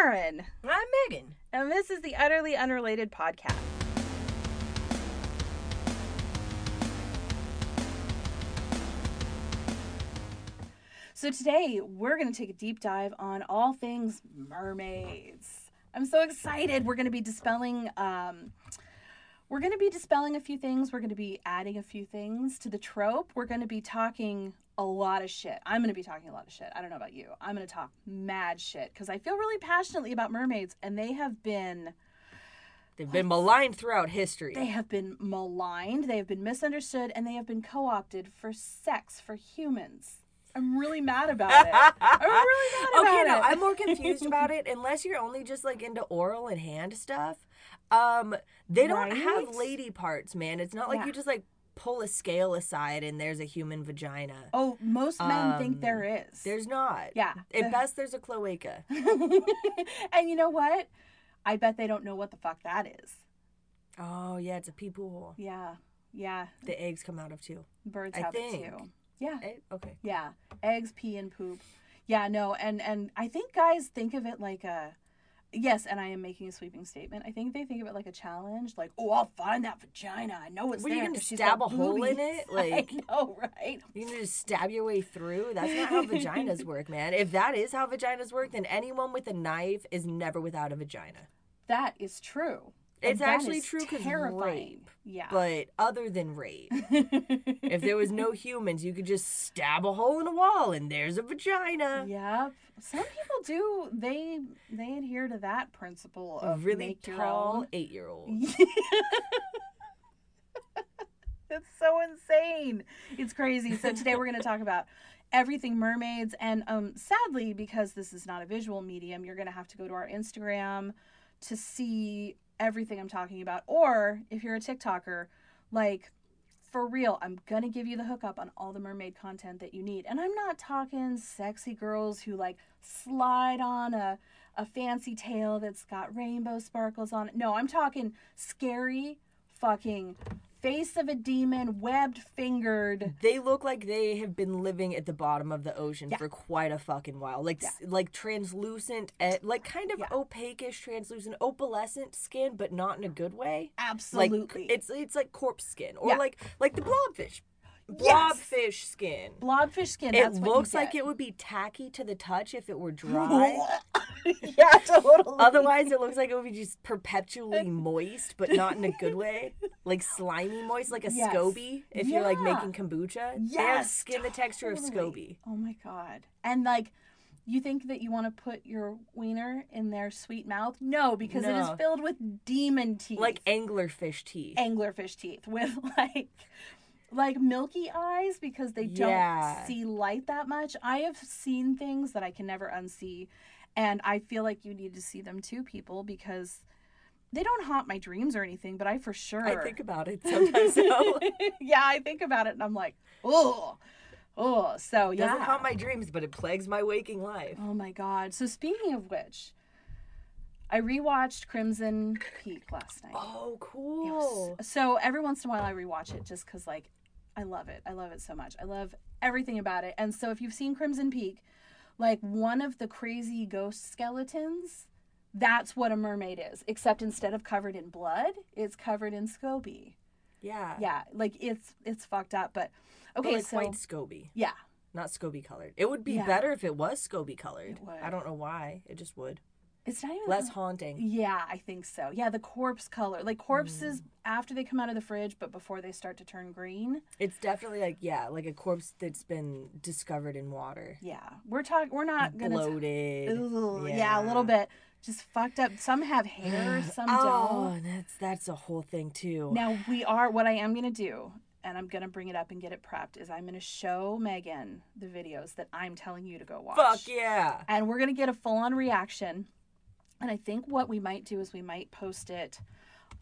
I'm Megan. and this is the Utterly Unrelated Podcast. So, today we're going to take a deep dive on all things mermaids. I'm so excited. We're going to be dispelling. Um, we're going to be dispelling a few things. We're going to be adding a few things to the trope. We're going to be talking a lot of shit. I'm going to be talking a lot of shit. I don't know about you. I'm going to talk mad shit because I feel really passionately about mermaids and they have been They've been maligned throughout history. they have been maligned, they have been misunderstood and they have been co-opted for sex for humans. I'm really mad about it. I'm really mad about okay, it. Okay, no, I'm more confused about it. Unless you're only just like into oral and hand stuff, um, they don't have lady parts, man. It's not like Yeah. you just like pull a scale aside and there's a human vagina. Oh, most men think Um, there is. There's not. yeah. At best, there's a cloaca. and you know what? I bet they don't know what the fuck that is. Oh yeah, it's a pee pool. Yeah. Yeah. The eggs come out of too. Birds I have think. it too. Yeah. Eh, okay. Yeah. Eggs, pee, and poop. Yeah, no, and and I think guys think of it like a yes, and I am making a sweeping statement. I think they think of it like a challenge, like, oh, I'll find that vagina. I know it's What, are you there. gonna stab a hole in it? Like- know, right? You can just stab your way through. That's not how vaginas work, man. If that is how vaginas work, then anyone with a knife is never without a vagina. That is true. It's actually true 'cause terrifying. rape. Yeah. But other than rape, if there was no humans, you could just stab a hole in a wall and there's a vagina. Yep. Some people do. They they adhere to that principle A of really make tall eight year old. It's so insane. It's crazy. So today we're going to talk about everything mermaids and um sadly because this is not a visual medium, you're going to have to go to our Instagram to see everything I'm talking about or if you're a TikToker, like for real, I'm to give you the hookup on all the mermaid content that you need. And I'm not talking sexy girls who like slide on a a fancy tail that's got rainbow sparkles on it. No, I'm talking scary fucking face of a demon, webbed fingered. They look like they have been living at the bottom of the ocean Yeah. for quite a fucking while. Like s like translucent, eh, like kind of Yeah. opaque-ish translucent, opalescent skin, but not in a good way. Absolutely. Like it's it's like corpse skin or Yeah. like like the blobfish. Yes. Blobfish skin. blobfish skin. It that's what you looks like it would be tacky to the touch if it were dry. yeah, totally. Otherwise, it looks like it would be just perpetually moist, but not in a good way. Like slimy moist, like a Yes. SCOBY. If you're like making kombucha, Yes, skin the texture of. SCOBY. Oh my god. And like you think that you want to put your wiener in their sweet mouth? No, because it is filled with demon teeth. Like anglerfish teeth. anglerfish teeth with like like milky eyes because they don't Yeah. see light that much. I have seen things that I can never unsee and I feel like you need to see them too people because they don't haunt my dreams or anything, but I for sure I think about it sometimes. though. yeah, I think about it and I'm like, "Oh. Oh, so yeah. Doesn't haunt my dreams, but it plagues my waking life. Oh my god. So speaking of which, I rewatched Crimson Peak last night. Oh, cool. was- So every once in a while I rewatch it just because like I love it. I love it so much. I love everything about it. And so if you've seen Crimson Peak, like one of the crazy ghost skeletons, that's what a mermaid is. Except instead of covered in blood, it's covered in SCOBY. Yeah. Yeah, like it's it's fucked up. But But okay, like so white SCOBY, yeah, not SCOBY colored. It would be Yeah. better if it was SCOBY colored. It would. I don't know why. It just would. It's not even Less haunting. Yeah, I think so. Yeah, the corpse color, like corpses Mm. after they come out of the fridge, but before they start to turn green. It's definitely like yeah, like a corpse that's been discovered in water, Yeah, we're talking. We're not gonna. t- bloated. Ugh, yeah. a little bit. Just fucked up. Some have hair, some oh, don't. Oh, that's that's a whole thing too. Now we are. What I am gonna do, and I'm gonna bring it up and get it prepped, is I'm gonna show Megan the videos that I'm telling you to go watch. Fuck yeah. and we're gonna get a full on reaction. And I think what we might do is we might post it.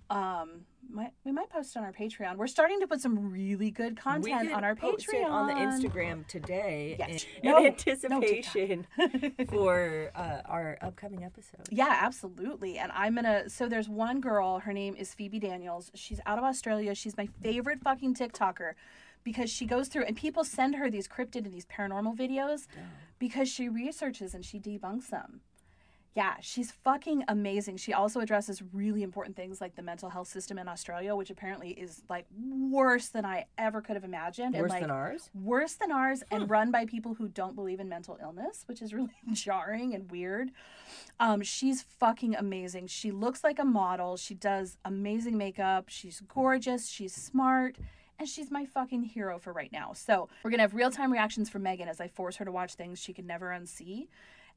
Um, might we might post on our Patreon. We're starting to put some really good content on our post Patreon it on the Instagram today Yes. in, No, in no anticipation for uh, our upcoming episode. Yeah, absolutely. And I'm gonna. So there's one girl. Her name is Phoebe Daniels. She's out of Australia. She's my favorite fucking TikToker because she goes through and people send her these cryptid and these paranormal videos because she researches and she debunks them. Yeah, she's fucking amazing. She also addresses really important things like the mental health system in Australia, which apparently is like worse than I ever could have imagined. Worse and, like, than ours? Worse than ours, and run by people who don't believe in mental illness, which is really jarring and weird. Um, she's fucking amazing. She looks like a model. She does amazing makeup. She's gorgeous. She's smart. And she's my fucking hero for right now. So we're gonna have real time reactions from Megan as I force her to watch things she can never unsee.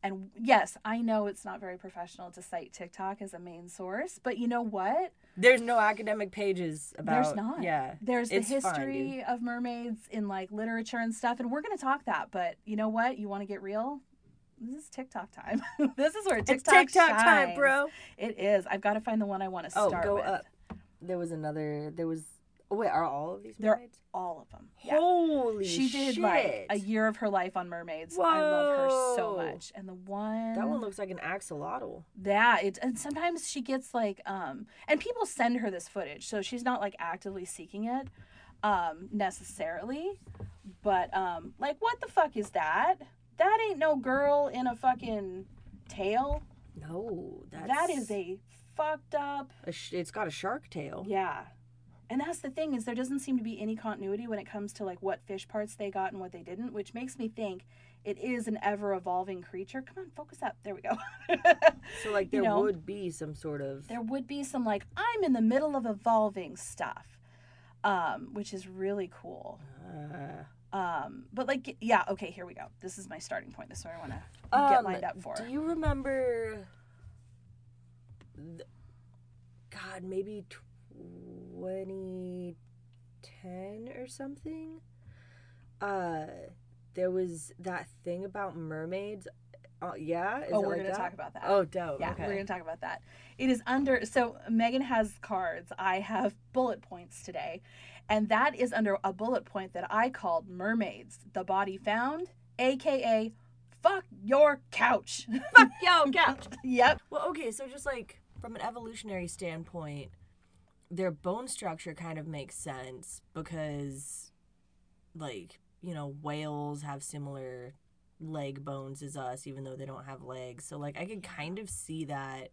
And yes, I know it's not very professional to cite TikTok as a main source, but you know what? There's no academic pages about. There's not. Yeah. There's the history of mermaids in like literature and stuff, and we're gonna talk that. But you know what? You want to get real? This is TikTok time. this is where It's TikTok TikTok time, shines. bro. It is. I've got to find the one I want to Oh, start go with. up. There was another. There was. Oh wait, are all of these They're mermaids? all of them. Yeah. Holy she did shit! like a year of her life on mermaids. I love her so much. And the one That one looks like an axolotl. Yeah, it and sometimes she gets like um and people send her this footage, so she's not like actively seeking it um necessarily. But um like what the fuck is that? That ain't no girl in a fucking tail. No, that's That is a fucked up a sh- it's got a shark tail. Yeah. And that's the thing is there doesn't seem to be any continuity when it comes to like what fish parts they got and what they didn't, which makes me think it is an ever evolving creature. Come on, focus up. There we go. So like You there know, would be some sort of. there would be some like I'm in the middle of evolving stuff. Um, which is really cool. Uh, Um, but like yeah, okay, here we go. This is my starting point. This is what I want to get um, lined up for. Do you remember? th- God, maybe twenty ten or something. Uh, there was that thing about mermaids. Uh, yeah. Is oh, we're like gonna that? talk about that. Oh, dope. Yeah, okay. we're going to talk about that. It is under, so Megan has cards. I have bullet points today. And that is under a bullet point that I called Mermaids, the body found, AKA, fuck your couch. Fuck yo, couch. yep. Well, okay, so just like from an evolutionary standpoint, their bone structure kind of makes sense because, like, you know, whales have similar leg bones as us, even though they don't have legs. So, like, I could kind of see that.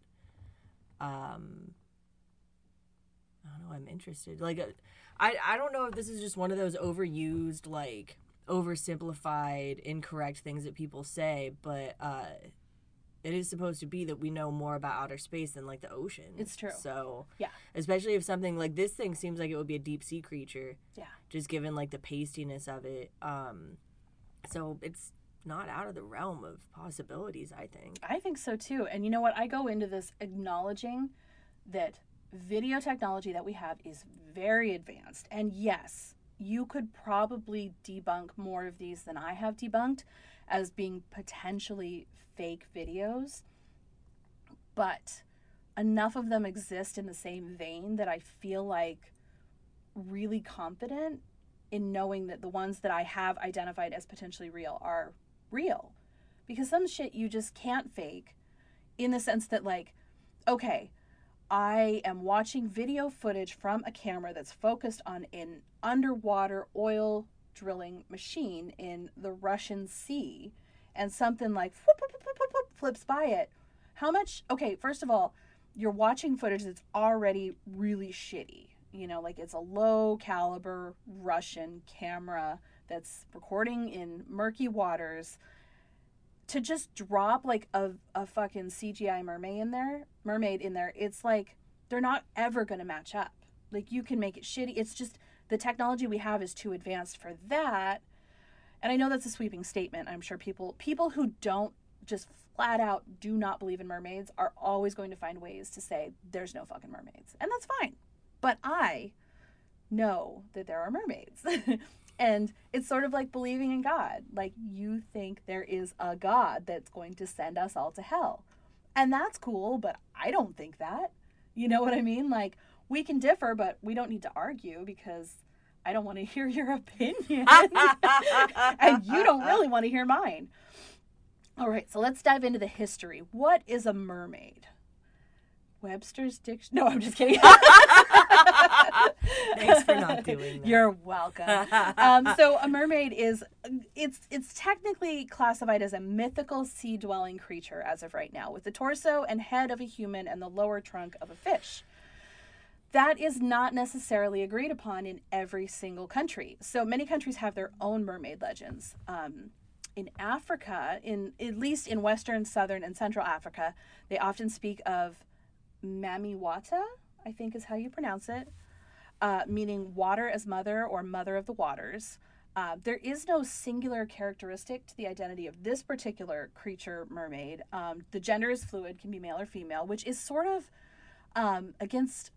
Um, I don't know. I'm interested. Like, uh, I I don't know if this is just one of those overused, like, oversimplified, incorrect things that people say, but uh, it is supposed to be that we know more about outer space than like the ocean. It's true. So Yeah. especially if something like this thing seems like it would be a deep sea creature, Yeah. just given like the pastiness of it. Um, so it's not out of the realm of possibilities. I think. I think so too. And you know what? I go into this acknowledging that video technology that we have is very advanced. And yes, you could probably debunk more of these than I have debunked as being potentially fake videos. But enough of them exist in the same vein that I feel like really confident in knowing that the ones that I have identified as potentially real are real. Because some shit you just can't fake in the sense that, like, okay, I am watching video footage from a camera that's focused on an underwater oil drilling machine in the Russian Sea, and something like whoop, whoop, whoop, flips by it. How much? Okay, first of all, you're watching footage that's already really shitty. You know, like it's a low caliber Russian camera that's recording in murky waters to just drop like a, a fucking CGI mermaid in there, mermaid in there, it's like they're not ever to match up. Like you can make it shitty. It's just the technology we have is too advanced for that. And I know that's a sweeping statement. I'm sure people people who don't just flat out do not believe in mermaids are always going to find ways to say there's no fucking mermaids. And that's fine. But I know that there are mermaids. and it's sort of like believing in God. Like you think there is a God that's going to send us all to hell. And that's cool, but I don't think that. You know what I mean? Like we can differ, but we don't need to argue because I don't want to hear your opinion. and you don't really want to hear mine. All right, so let's dive into the history. What is a mermaid? Webster's dictionary. No, I'm just kidding. Thanks for not doing that. You're welcome. um, so a mermaid is it's it's technically classified as a mythical sea dwelling creature as of right now, with the torso and head of a human and the lower trunk of a fish. That is not necessarily agreed upon in every single country. So many countries have their own mermaid legends. Um, in Africa, in at least in Western, Southern, and Central Africa, they often speak of Mamiwata, I think is how you pronounce it, uh, meaning water as mother or mother of the waters. Uh, there is no singular characteristic to the identity of this particular creature, mermaid. Um, the gender is fluid, can be male or female, which is sort of um, against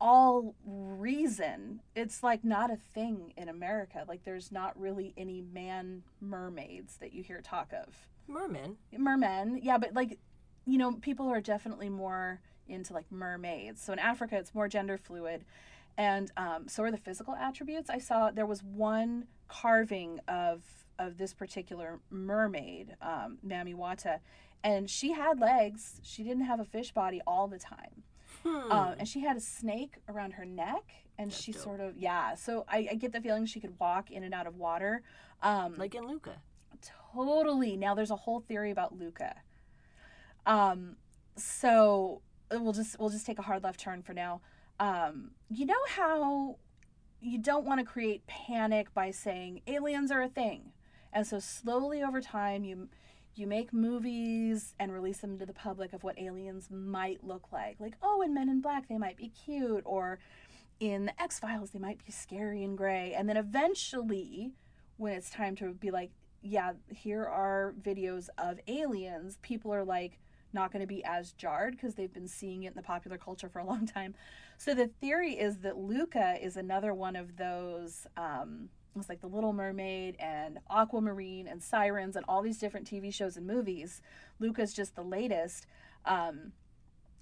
all reason. It's like not a thing in America. Like there's not really any man mermaids that you hear talk of. mermen Mermen, yeah, but like, you know, people are definitely more into like mermaids. So in Africa, it's more gender fluid and um, so are the physical attributes. I saw there was one carving of of this particular mermaid, um, Mamiwata, and she had legs. She didn't have a fish body all the time, Hmm. uh, and she had a snake around her neck, and That's she dope. sort of yeah. So I, I get the feeling she could walk in and out of water. Um, like in Luca. Totally. Now there's a whole theory about Luca. Um, so uh, we'll just we'll just take a hard left turn for now. Um, you know how you don't want to create panic by saying aliens are a thing, and so slowly over time you you make movies and release them to the public of what aliens might look like. Like oh, in Men in Black they might be cute, or in the X Files they might be scary and gray, and then eventually when it's time to be like yeah, here are videos of aliens, people are like not going to be as jarred because they've been seeing it in the popular culture for a long time. So the theory is that Luca is another one of those. Um, it's like the Little Mermaid and Aquamarine and Sirens and all these different TV shows and movies. Luca's just the latest. Um,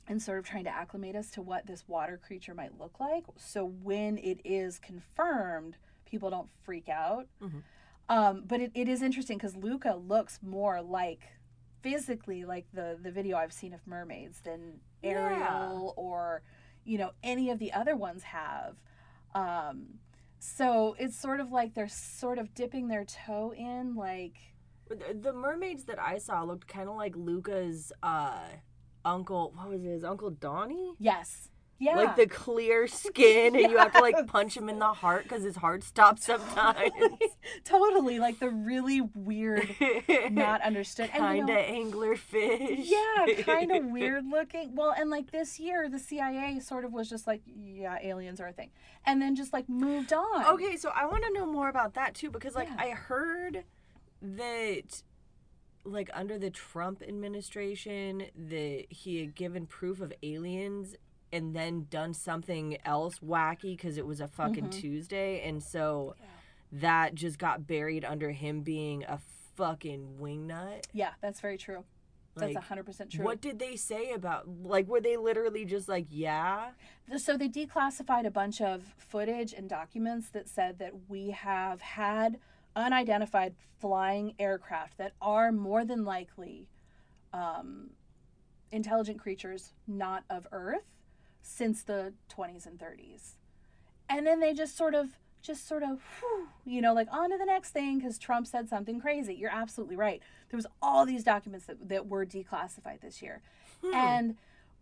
and sort of trying to acclimate us to what this water creature might look like. So when it is confirmed, people don't freak out. Mhm. Um, but it, it is interesting because Luca looks more like physically like the the video I've seen of mermaids than Yeah. Ariel or you know any of the other ones have. Um, so it's sort of like they're sort of dipping their toe in, like The mermaids that I saw looked kind of like Luca's uh, uncle. What was his uncle Donnie? yes, yeah, Like the clear skin, and you have to like punch him in the heart because his heart stops sometimes. totally like the really weird, not understood, and you kind know, of angler fish. yeah, kind of weird looking. Well, and like this year, the CIA sort of was just like, yeah, aliens are a thing, and then just like moved on. Okay, so I want to know more about that too because like Yeah. I heard that like under the Trump administration that he had given proof of aliens and then done something else wacky cuz it was a fucking Mhm. Tuesday and so Yeah. that just got buried under him being a fucking wingnut. Yeah, that's very true. That's Like hundred percent true. what did they say about like were they literally just like yeah? So they declassified a bunch of footage and documents that said that we have had unidentified flying aircraft that are more than likely um, intelligent creatures not of Earth since the 20s and 30s. And then they just sort of, just sort of, whew, you know, like on to the next thing because Trump said something crazy. You're absolutely right. There was all these documents that, that were declassified this year. Hmm. And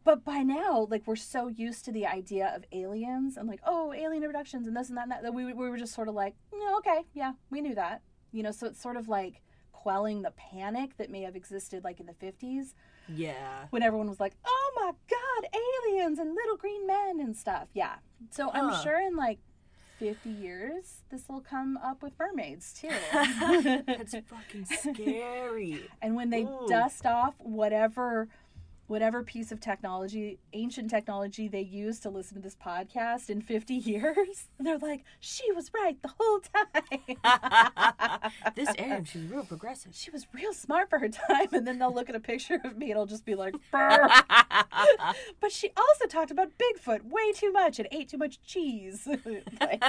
but by now, like we're so used to the idea of aliens and like, oh, alien abductions and this and that and that, that we, we were just sort of like, no, okay, yeah, we knew that. You know, so it's sort of like quelling the panic that may have existed like in the 50s yeah. when everyone was like, oh my God, aliens and little green men and stuff. Yeah. So I'm sure in like 50 years, this will come up with mermaids too. That's fucking scary. and when they Ooh. dust off whatever whatever piece of technology ancient technology they use to listen to this podcast in 50 years they're like she was right the whole time. This Erin, she's real progressive. she was real smart for her time and then they'll look at a picture of me and it'll just be like but she also talked about bigfoot way too much and ate too much cheese. Like,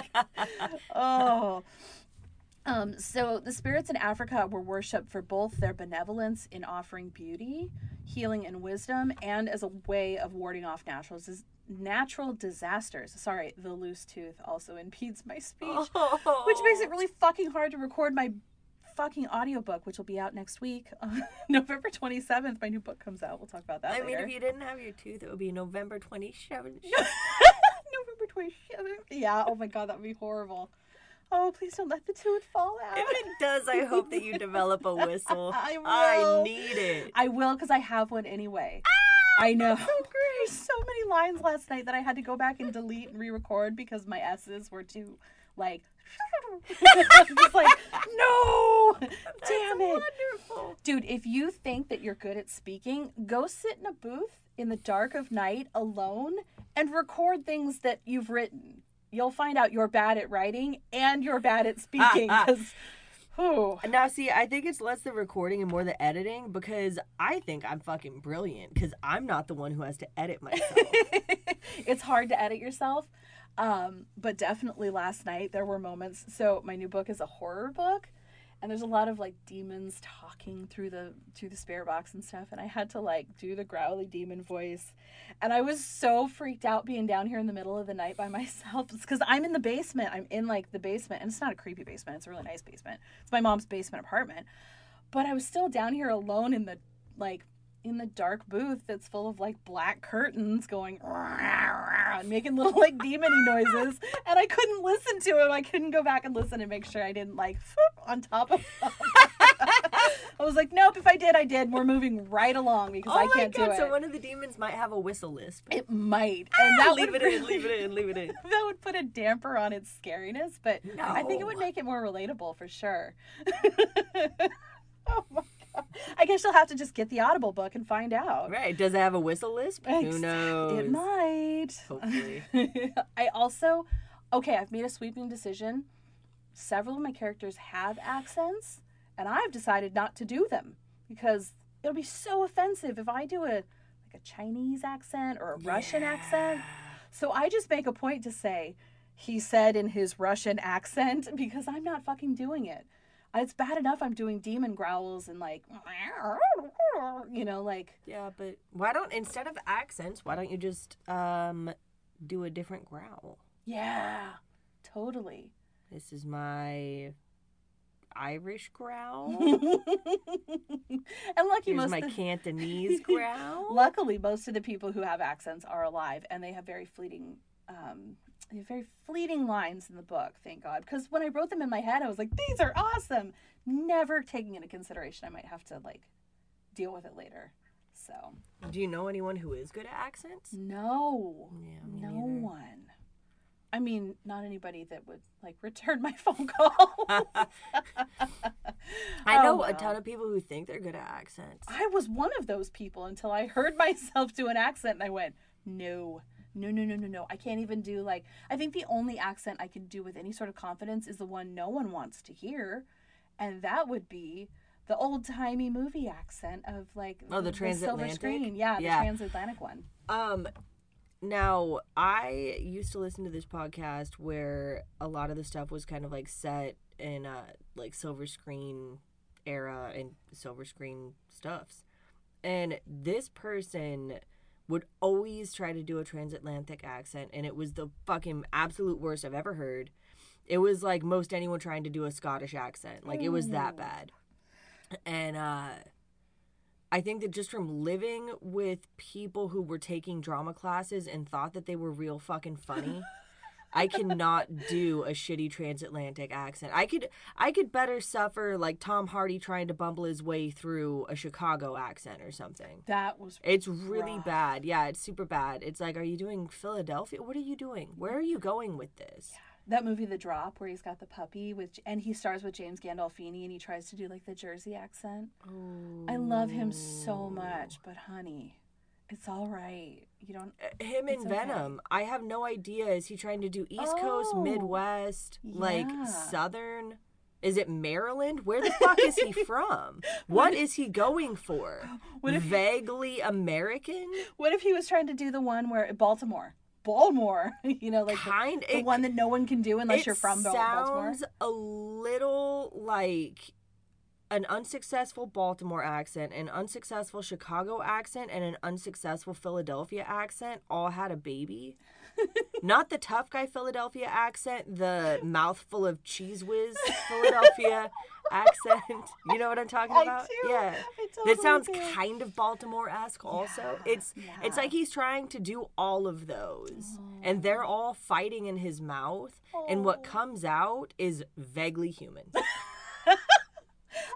oh Um, so the spirits in Africa were worshipped for both their benevolence in offering beauty, healing, and wisdom, and as a way of warding off natural natural disasters. Sorry, the loose tooth also impedes my speech, which makes it really fucking hard to record my fucking audiobook, which will be out next week, uh, November twenty seventh. My new book comes out. We'll talk about that I mean, if you didn't have your tooth, it would be November 27th. November twenty seventh. Yeah. Oh my god, that would be horrible. Oh, please don't let the tooth fall out. if it does, I hope that you develop a whistle. I will. I need it. I will because I have one anyway. Ah, I know. So There's so many lines last night that I had to go back and delete and re-record because my S's were too like. just like no, damn it, Wonderful. dude. If you think that you're good at speaking, go sit in a booth in the dark of night alone and record things that you've written. You'll find out you're bad at writing and you're bad at speaking. Whew. Now, see, I think it's less the recording and more the editing because I think I'm fucking brilliant because I'm not the one who has to edit myself. it's hard to edit yourself. Um, but definitely last night there were moments. So my new book is a horror book, and there's a lot of like demons talking through the through the spirit box and stuff. And I had to like do the growly demon voice, and I was so freaked out being down here in the middle of the night by myself. Because I'm in the basement. I'm in like the basement, and it's not a creepy basement. It's a really nice basement. It's my mom's basement apartment, but I was still down here alone in the like in the dark booth that's full of like black curtains going and making little like demony noises and I couldn't listen to him. I couldn't go back and listen and make sure I didn't like on top of. I was like, nope, if I did, I did. We're moving right along because oh I can't god! do it. So one of the demons might have a whistle lisp. It might. And ah, that leave would it in. Leave it in. Leave it in. that would put a damper on its scariness, but I think it would make it more relatable for sure. oh my. I guess you'll have to just get the Audible book and find out. Right? Does it have a whistle lisp? Ex- Who knows? It might. Hopefully. I also, okay, I've made a sweeping decision. Several of my characters have accents, and I've decided not to do them because it'll be so offensive if I do a like a Chinese accent or a Russian accent. So I just make a point to say, he said in his Russian accent because I'm not fucking doing it. It's bad enough I'm doing demon growls and like, you know, like Yeah, but why don't instead of accents, why don't you just um do a different growl? Yeah, totally. This is my Irish growl. and lucky Here's most my the, Cantonese growl. luckily most of the people who have accents are alive and they have very fleeting um very fleeting lines in the book thank god. Because when i wrote them in my head i was like these are awesome! Never taking into consideration i might have to like deal with it later so. Do you know anyone who is good at accents? no. Yeah, no neither. one. I mean not anybody that would like return my phone call I Oh, know a ton of people who think they're good at accents. I was one of those people until I heard myself do an accent and I went, no, no, no, no, no, no. I can't even do like, I think the only accent I can do with any sort of confidence is the one no one wants to hear. And that would be the old timey movie accent of like Oh, the silver transatlantic? screen. Yeah, the transatlantic one. Um, now I used to listen to this podcast where a lot of the stuff was kind of like set in uh like silver screen era and silver screen stuffs, and this person would always try to do a transatlantic accent, and it was the fucking absolute worst I've ever heard. It was like most anyone trying to do a Scottish accent, like it was that bad, and uh. I think that just from living with people who were taking drama classes and thought that they were real fucking funny, I cannot do a shitty transatlantic accent. I could I could better suffer like Tom Hardy trying to bumble his way through a Chicago accent or something. That was It's really Rough. bad. Yeah, it's super bad. It's like, are you doing Philadelphia? What are you doing? Where are you going with this? that movie The Drop where he's got the puppy with and he stars with James Gandolfini and he tries to do like the Jersey accent. I love him so much, but honey, it's all right. You don't uh, Him It's and okay. Venom. I have no idea. Is he trying to do East Coast, Oh, Midwest, like. Southern? Is it Maryland? Where the fuck is he from? What is he going for? What if- Vaguely American? What if he was trying to do the one where Baltimore? Baltimore. you know, like kind the it, one that no one can do unless you're from Bal- Baltimore. sounds a little like an unsuccessful Baltimore accent, an unsuccessful Chicago accent, and an unsuccessful Philadelphia accent all had a baby. Not the tough guy Philadelphia accent, the mouthful of Cheez Whiz Philadelphia accent. You know what I'm talking about? Yeah. I That sounds do. kind of Baltimore esque also. Yeah, It's it's like he's trying to do all of those. Oh. And they're all fighting in his mouth. And what comes out is vaguely human.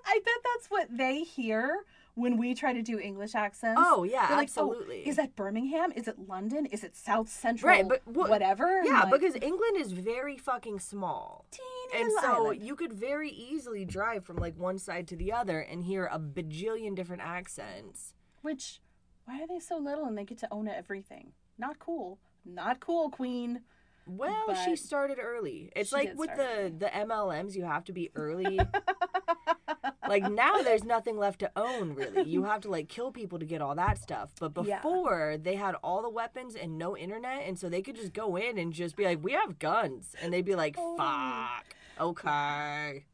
I bet that's what they hear when we try to do English accents. Oh yeah, like, "Oh, absolutely. is that Birmingham? Is it London? Is it South Central? Right, but what- whatever. yeah, like, because England is very fucking small. teeny And so island. you could very easily drive from like one side to the other and hear a bajillion different accents. which why are they so little and they get to own everything? Not cool. Not cool, Queen. Well, she started early. It's like with the early. the MLMs, you have to be early. like now there's nothing left to own really. You have to like kill people to get all that stuff. But Yeah. before they had all the weapons and no internet and so they could just go in and just be like, "We have guns." And they'd be like, Totally. "Fuck." Okay.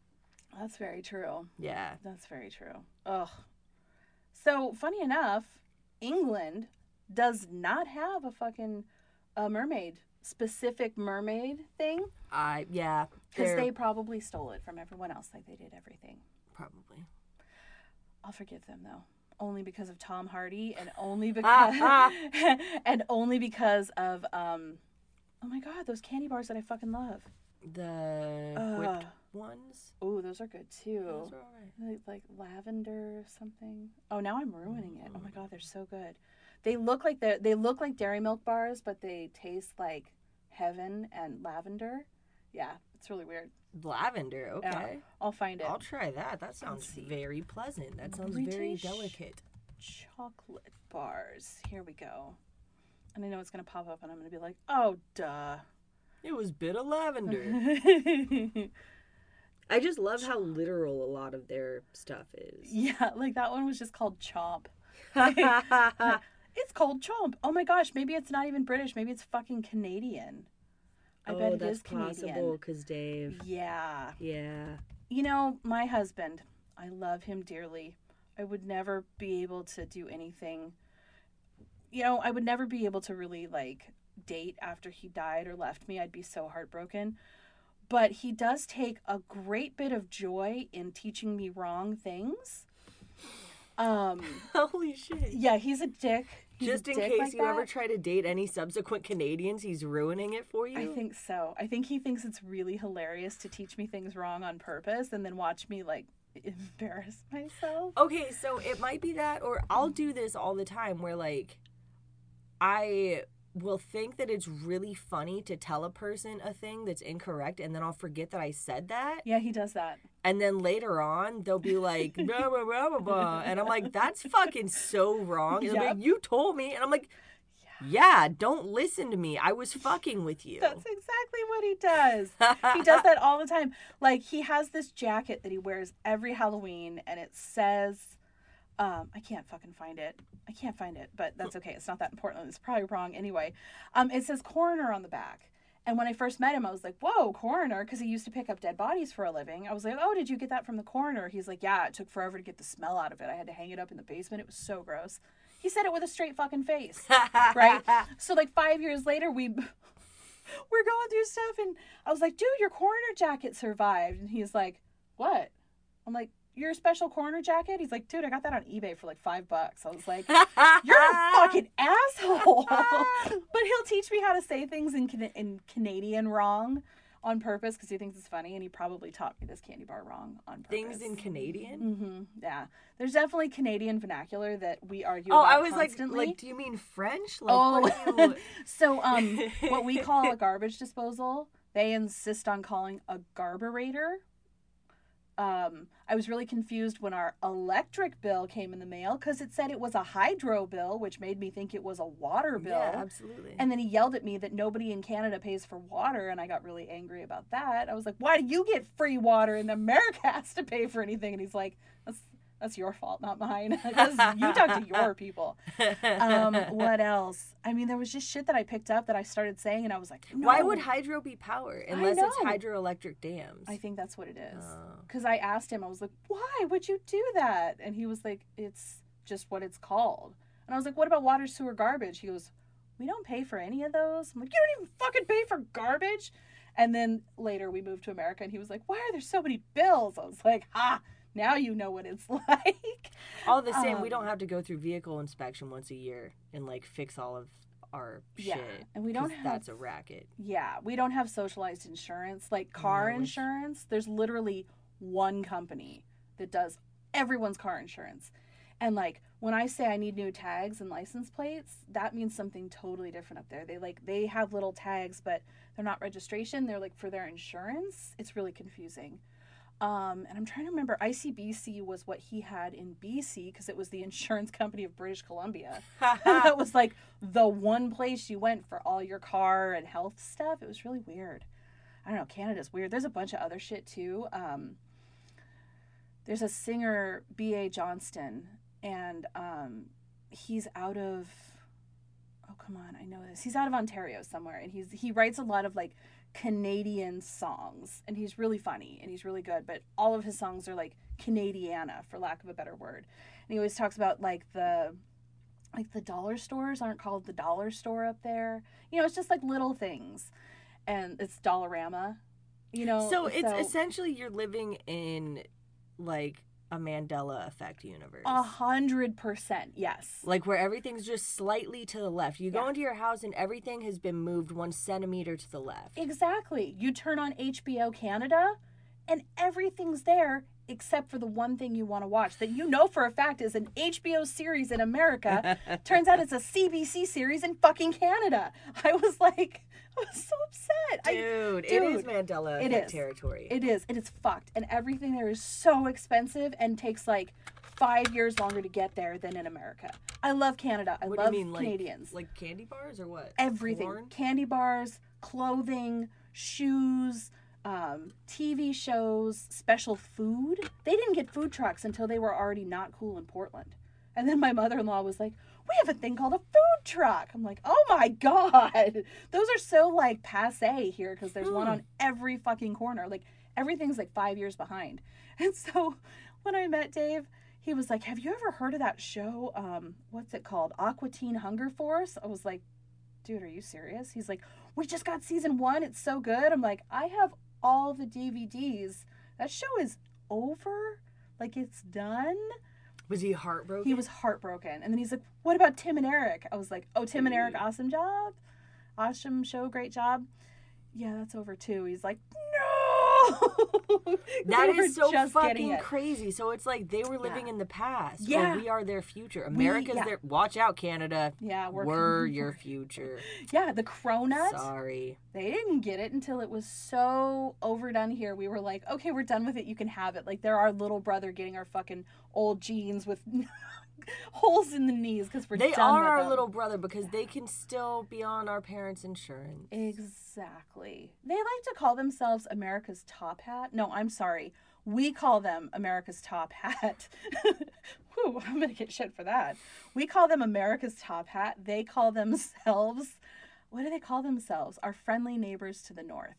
That's very true. Yeah. That's very true. Ugh. So funny enough, England does not have a fucking uh, mermaid specific mermaid thing I yeah. because they probably stole it from everyone else like they did everything. Probably. I'll forgive them though. Only because of Tom Hardy and only because and only because of um oh my god, those candy bars that I fucking love. The whipped Uh, ones. Oh, those are good too. Those are alright. Like, like lavender or something. Oh, now I'm ruining it. Oh my god, they're so good. They look like they they look like dairy milk bars, but they taste like heaven and lavender. Yeah, it's really weird. Lavender. Okay. Yeah, I'll find it. I'll try that. That sounds very pleasant. That sounds very delicate. Chocolate bars. Here we go. And I know it's gonna pop up, and I'm gonna be like, oh, duh. It was bit of lavender. I just love how literal a lot of their stuff is. yeah, like that one was just called Chomp. It's called Chomp. Oh my gosh, maybe it's not even British. Maybe it's fucking Canadian. I oh, it that's is possible because Dave. Yeah. Yeah. You know, my husband, I love him dearly. I would never be able to do anything. You know, I would never be able to really like date after he died or left me. I'd be so heartbroken. But he does take a great bit of joy in teaching me wrong things. Um, Holy shit. yeah, he's a dick. Just in case like you ever try to date any subsequent Canadians, he's ruining it for you. I think so. I think he thinks it's really hilarious to teach me things wrong on purpose and then watch me like embarrass myself. Okay, so it might be that, or I'll do this all the time where, like, I will think that it's really funny to tell a person a thing that's incorrect, and then I'll forget that I said that. Yeah, he does that. And then later on, they'll be like, blah, blah, blah, blah, blah. And I'm like, that's fucking so wrong. And Yep. like, you told me. And I'm like, yeah, don't listen to me. I was fucking with you. That's exactly what he does. he does that all the time. Like he has this jacket that he wears every Halloween and it says um I can't fucking find it. I can't find it, but that's okay. It's not that important. It's probably wrong anyway. Um it says coroner on the back. And when I first met him, I was like, "Whoa, coroner!" Because he used to pick up dead bodies for a living. I was like, "Oh, did you get that from the coroner?" He's like, "Yeah, it took forever to get the smell out of it. I had to hang it up in the basement. It was so gross." He said it with a straight fucking face right? so like five years later, we we're going through stuff, and I was like, "Dude, your coroner jacket survived," and he's like, "What?" I'm like, "Your special coroner jacket?" He's like, "Dude, I got that on eBay for like five bucks." I was like, "You're a fucking asshole," but he'll teach me how to say things in Can- in Canadian wrong on purpose because he thinks it's funny, and he probably taught me this candy bar wrong on purpose. Things in Canadian? hmm Yeah, there's definitely Canadian vernacular that we argue. Oh, I was like, constantly. like, do you mean French? Like, Oh, you... so um, what we call a garbage disposal, they insist on calling a garburator. Um, I was really confused when our electric bill came in the mail because it said it was a hydro bill, which made me think it was a water bill. Yeah, absolutely. And then he yelled at me that nobody in Canada pays for water, and I got really angry about that. I was like, "Why do you get free water and America has to pay for anything?" And he's like, "That's That's your fault, not mine. Because you talk to your people. Um, what else? I mean, there was just shit that I picked up that I started saying, and I was like, no. Why would hydro be power unless it's hydroelectric dams? I think that's what it is. Oh. Because I asked him, I was like, why would you do that? And he was like, it's just what it's called. And I was like, what about water, sewer, garbage? He goes, we don't pay for any of those. I'm like, you don't even fucking pay for garbage. And then later we moved to America, and he was like, why are there so many bills? I was like, ha, now you know what it's like. All the same, we Um, don't have to go through vehicle inspection once a year and like fix all of our Yeah, shit. and we don't have that's a racket. Yeah, we don't have socialized insurance. Like car No, insurance, there's literally one company that does everyone's car insurance. And like when I say I need new tags and license plates, that means something totally different up there. They like they have little tags, but they're not registration. They're like for their insurance. It's really confusing. Um, and I'm trying to remember. ICBC was what he had in BC because it was the insurance company of British Columbia. That was like the one place you went for all your car and health stuff. It was really weird. I don't know. Canada's weird. There's a bunch of other shit too. Um, there's a singer, B.A. Johnston, and um, he's out of. Oh come on, I know this. He's out of Ontario somewhere, and he's he writes a lot of like Canadian songs, and he's really funny and he's really good. But all of his songs are like Canadiana, for lack of a better word. And he always talks about like the like the dollar stores aren't called the dollar store up there. You know, it's just like little things, and it's Dollarama. You know, so it's essentially you're living in like a Mandela effect universe. a hundred percent yes. Like where everything's just slightly to the left. You go into your house and everything has been moved one centimeter to the left. Exactly. You turn on HBO Canada, and everything's there except for the one thing you want to watch that you know for a fact is an HBO series in America. Turns out it's a CBC series in fucking Canada. I was like, I was so upset. I, Dude, it is Mandela it is. territory. It is. It is fucked. And everything there is so expensive and takes like five years longer to get there than in America. I love Canada. I what love mean, like, Canadians. Like candy bars or what? Everything. Corn? Candy bars, clothing, shoes, um, TV shows, special food. They didn't get food trucks until they were already not cool in Portland. And then my mother in law was like, We have a thing called a food truck. I'm like, Oh my God. Those are so like passe here because there's one Hmm. on every fucking corner. Like everything's like five years behind. And so when I met Dave, he was like, Have you ever heard of that show? Um, what's it called? Aqua Teen Hunger Force? I was like, Dude, are you serious? He's like, We just got season one. It's so good. I'm like, I have all the DVDs. That show is over. Like it's done. Was he heartbroken? He was heartbroken. And then he's like, What about Tim and Eric? I was like, Oh, Tim and Eric, awesome job. Awesome show, great job. Yeah, that's over too. He's like, No. That is so fucking crazy. So it's like they were living Yeah. in the past. Yeah. We are their future. America's yeah. their watch out, Canada. Yeah, we're, We're, your future. Yeah, the cronut. Sorry. They didn't get it until it was so overdone here. We were like, okay, we're done with it. You can have it. Like, they're our little brother getting our fucking old jeans with holes in the knees because we're They are our them. little brother because they can still be on our parents' insurance. Exactly. They like to call themselves America's Top Hat. No, I'm sorry. We call them America's Top Hat. Whew, I'm going to get shit for that. We call them America's Top Hat. They call themselves, what do they call themselves? Our friendly neighbors to the north.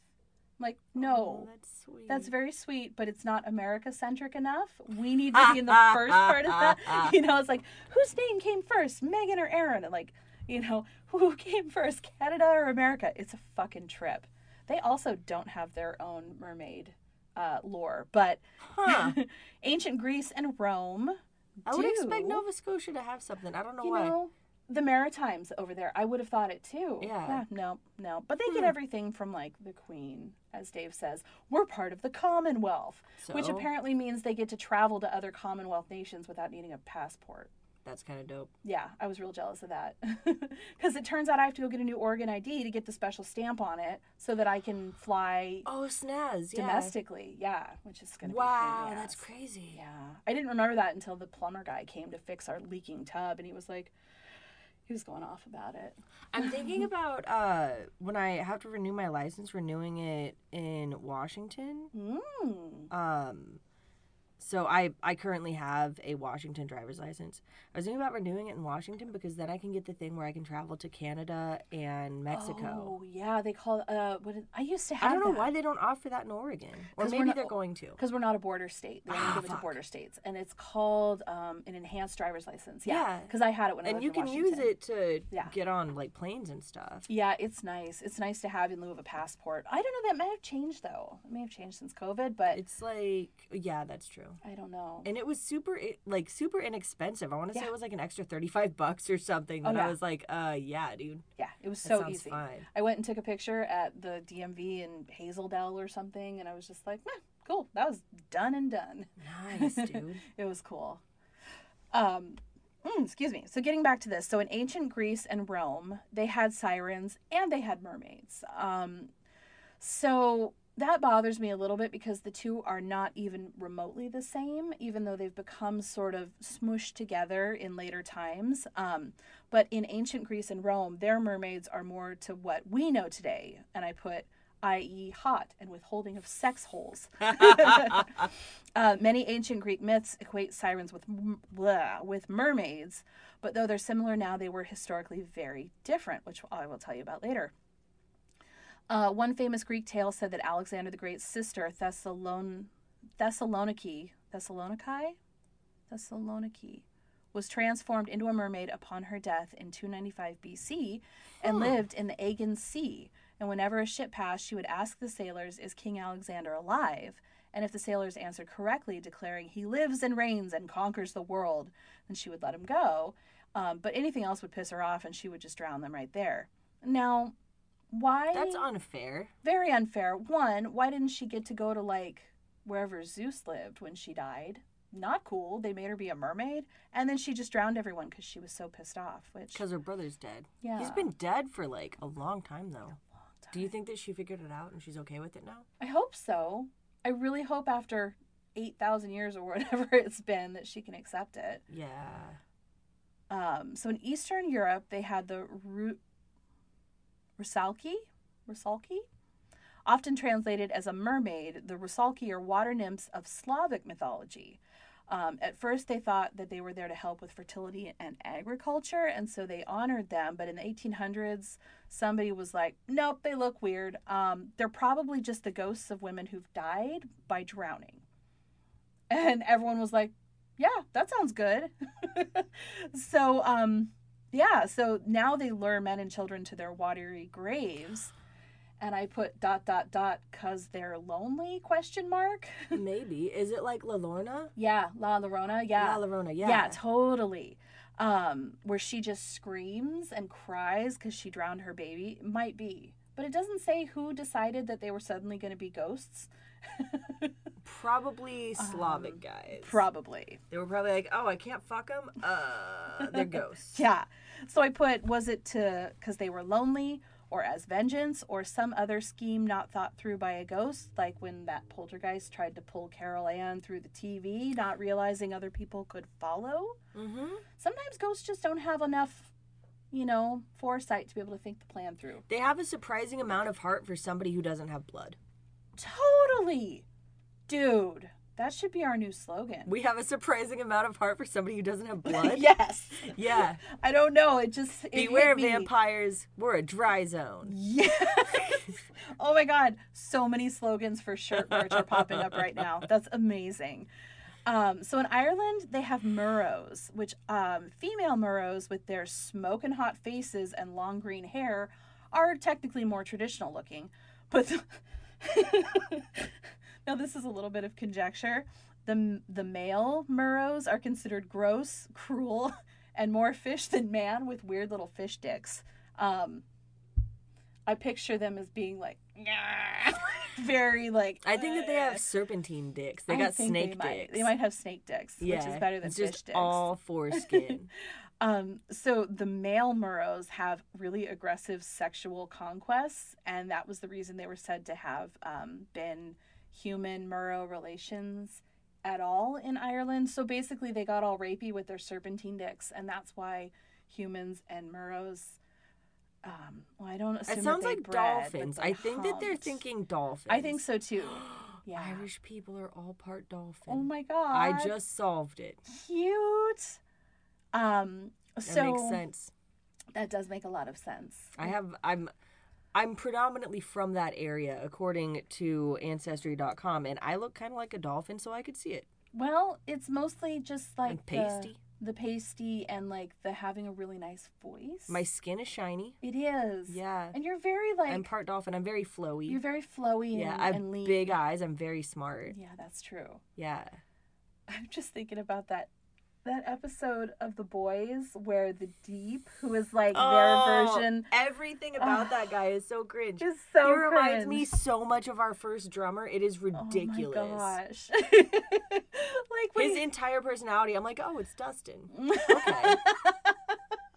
Like, no. Oh, that's sweet. That's very sweet, but it's not America centric enough. We need to be in the first part of that. You know, it's like, whose name came first, Megan or Erin? And like, you know, who came first, Canada or America? It's a fucking trip. They also don't have their own mermaid uh, lore, but Huh. ancient Greece and Rome. I would expect. Nova Scotia to have something. I don't know you why. know, the Maritimes over there. I would have thought it too. Yeah. no, no. But they get Hmm. everything from like the Queen, as Dave says. We're part of the Commonwealth, which apparently means they get to travel to other Commonwealth nations without needing a passport. That's kind of dope. Yeah, I was real jealous of that. Because it turns out I have to go get a new Oregon ID to get the special stamp on it so that I can fly Oh, snaz. Yeah. domestically. Yeah, which is going to Wow, be a pain in the that's crazy. Yeah. I didn't remember that until the plumber guy came to fix our leaking tub and he was like, he was going off about it. I'm thinking about uh, when I have to renew my license, renewing it in Washington. Mm. Um, So I I currently have a Washington driver's license. I was thinking about renewing it in Washington because then I can get the thing where I can travel to Canada and Mexico. Oh yeah, they call uh. What it- I used to have. I don't know why they don't offer that in Oregon, or maybe not- they're going to. Because we're not a border state. They only Ah, give it to border states, and it's called um, an enhanced driver's license. Yeah, Yeah. because I had it when I And lived you in can use it to Yeah. get on like planes and stuff. Yeah, it's nice. It's nice to have in lieu of a passport. I don't know. That may have changed though. It may have changed since COVID, but It's like yeah, that's true. I don't know. And it was super like super inexpensive. I want to say it was like an extra 35 bucks or something. Oh, yeah. I was like, uh yeah, dude. Yeah, it was so easy. fine. I went and took a picture at the DMV in Hazeldale or something, and I was just like, Meh, cool. That was done and done. Nice, dude. it was cool. Um, mm, excuse me. So getting back to this, so in ancient Greece and Rome, they had sirens and they had mermaids. Um, so that bothers me a little bit because the two are not even remotely the same, even though they've become sort of smushed together in later times. Um, but in ancient Greece and Rome, their mermaids are more to what we know today, and I put i.e., hot and withholding of sex holes. Uh, many ancient Greek myths equate sirens with blah, with mermaids, but though they're similar now, they were historically very different, which I will tell you about later. Uh, one famous Greek tale said that Alexander the Great's sister Thessalon- Thessaloniki Thessaloniki Thessaloniki was transformed into a mermaid upon her death in 295 BC and Huh. lived in the Aegean Sea. And whenever a ship passed, she would ask the sailors, "Is King Alexander alive?" And if the sailors answered correctly, declaring he lives and reigns and conquers the world, then she would let him go. Um, but anything else would piss her off, and she would just drown them right there. Now, why? That's unfair. very unfair. One, why didn't she get to go to like wherever Zeus lived when she died? Not cool. They made her be a mermaid, and then she just drowned everyone because she was so pissed off. Which Because her brother's dead. yeah, He's been dead for like a long time though. long time. Do you think that she figured it out and she's okay with it now? I hope so. I really hope after eight thousand years or whatever it's been that she can accept it. Yeah. Um, so in Eastern Europe, they had the Ru- Rusalki, Rusalki, often translated as a mermaid. The Rusalki are water nymphs of Slavic mythology. Um, at first, they thought that they were there to help with fertility and agriculture, and so they honored them. But in the 1800s, somebody was like, "Nope, they look weird. Um, they're probably just the ghosts of women who've died by drowning." And everyone was like, "Yeah, that sounds good." so, um, yeah, so now they lure men and children to their watery graves. And I put dot dot dot cause they're lonely question mark. Maybe. Is it like La Lorna? yeah, La Llorona, yeah. La Llorona, yeah. yeah. totally. Um, where she just screams and cries because she drowned her baby. Might be. But it doesn't say who decided that they were suddenly going to be ghosts. Probably Slavic Um, guys. Probably. They were probably like, oh, I can't fuck them. Uh, they're ghosts. Yeah. So I put, was it to, because they were lonely, or as vengeance, or some other scheme not thought through by a ghost, like when that poltergeist tried to pull Carol Ann through the TV, not realizing other people could follow? Mm-hmm. Sometimes ghosts just don't have enough, you know, foresight to be able to think the plan through. They have a surprising amount of heart for somebody who doesn't have blood. Totally. Dude, that should be our new slogan. We have a surprising amount of heart for somebody who doesn't have blood. yes. Yeah. I don't know. It just it Beware vampires. We're a dry zone. Yes. oh my God. So many slogans for shirt merch are popping up right now. That's amazing. Um, so in Ireland, they have merrows, which um, female merrows with their smoking hot faces and long green hair are technically more traditional looking. But now this is a little bit of conjecture. The, the male merrows are considered gross, cruel, and more fish than man with weird little fish dicks. Um, I picture them as being like very like. I think that they have serpentine dicks. They I got snake they might, dicks. They might have snake dicks, yeah, which is better than fish dicks. all foreskin. Um, so the male Merrows have really aggressive sexual conquests, and that was the reason they were said to have um, been human Merrow relations at all in Ireland. So basically, they got all rapey with their serpentine dicks, and that's why humans and Merrows. Um, well, I don't assume it sounds like dolphins. I think that they're thinking dolphins. I think so too. Yeah. Irish people are all part dolphin. Oh my god. I just solved it. cute. Um That so makes sense. that does make a lot of sense. I have I'm I'm predominantly from that area according to ancestry.com and I look kind of like a dolphin so I could see it. Well, it's mostly just like the- pasty. The, pasty and like the having a really nice voice. My skin is shiny. it is. Yeah. And you're very like I'm part dolphin. I'm very flowy. you're very flowy yeah, and, I have and lean. big eyes. I'm very smart. Yeah, that's true. Yeah. I'm just thinking about that that episode of The Boys where the Deep, who is like their Oh, version, Everything about that guy is so cringe. is so he reminds cringe. me so much of our first drummer. It is ridiculous. Oh my gosh. like His he- entire personality, I'm like, oh, it's Dustin. Okay.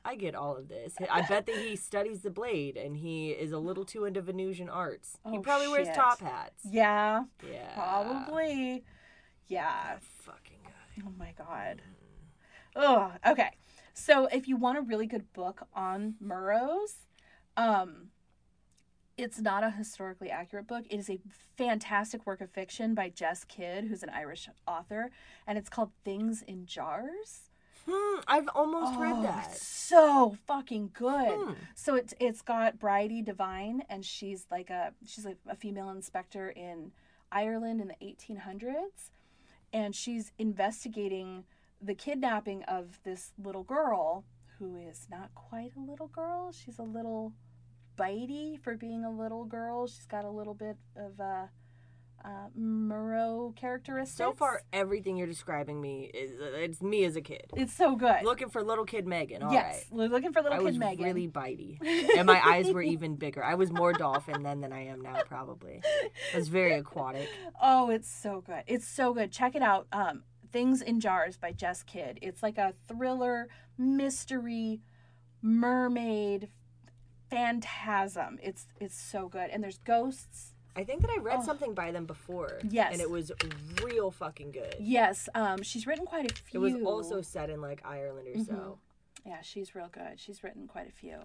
I get all of this. I bet that he studies the blade and he is a little too into Venusian arts. he Oh, probably wears top hats. yeah, Yeah. probably. Yeah. That fucking guy. Oh my god. Ugh. Okay. So if you want a really good book on Merrows, um, it's not a historically accurate book. It is a fantastic work of fiction by Jess Kidd, who's an Irish author, and it's called Things in Jars. Hmm, I've almost Oh, read that. so fucking good. Hmm. So it's it's got Bridie Devine, and she's like a she's like a female inspector in Ireland in the 1800s, and she's investigating the kidnapping of this little girl who is not quite a little girl. She's a little bitey for being a little girl. She's got a little bit of a uh, Merrow characteristics. So far, everything you're describing me is it's me as a kid. it's so good. Looking for little kid Megan. All right. yes, we're looking for little I kid was Megan. really bitey, and my eyes were even bigger. I was more dolphin then than I am now, probably. I was very aquatic. Oh, it's so good. It's so good. Check it out. Um, Things in Jars by Jess Kidd. It's like a thriller, mystery, mermaid, phantasm. It's it's so good. And there's ghosts. I think that I read Oh. something by them before. Yes. and it was real fucking good. Yes, um, she's written quite a few. It was also set in like Ireland or so. Mhm. Yeah, she's real good. She's written quite a few.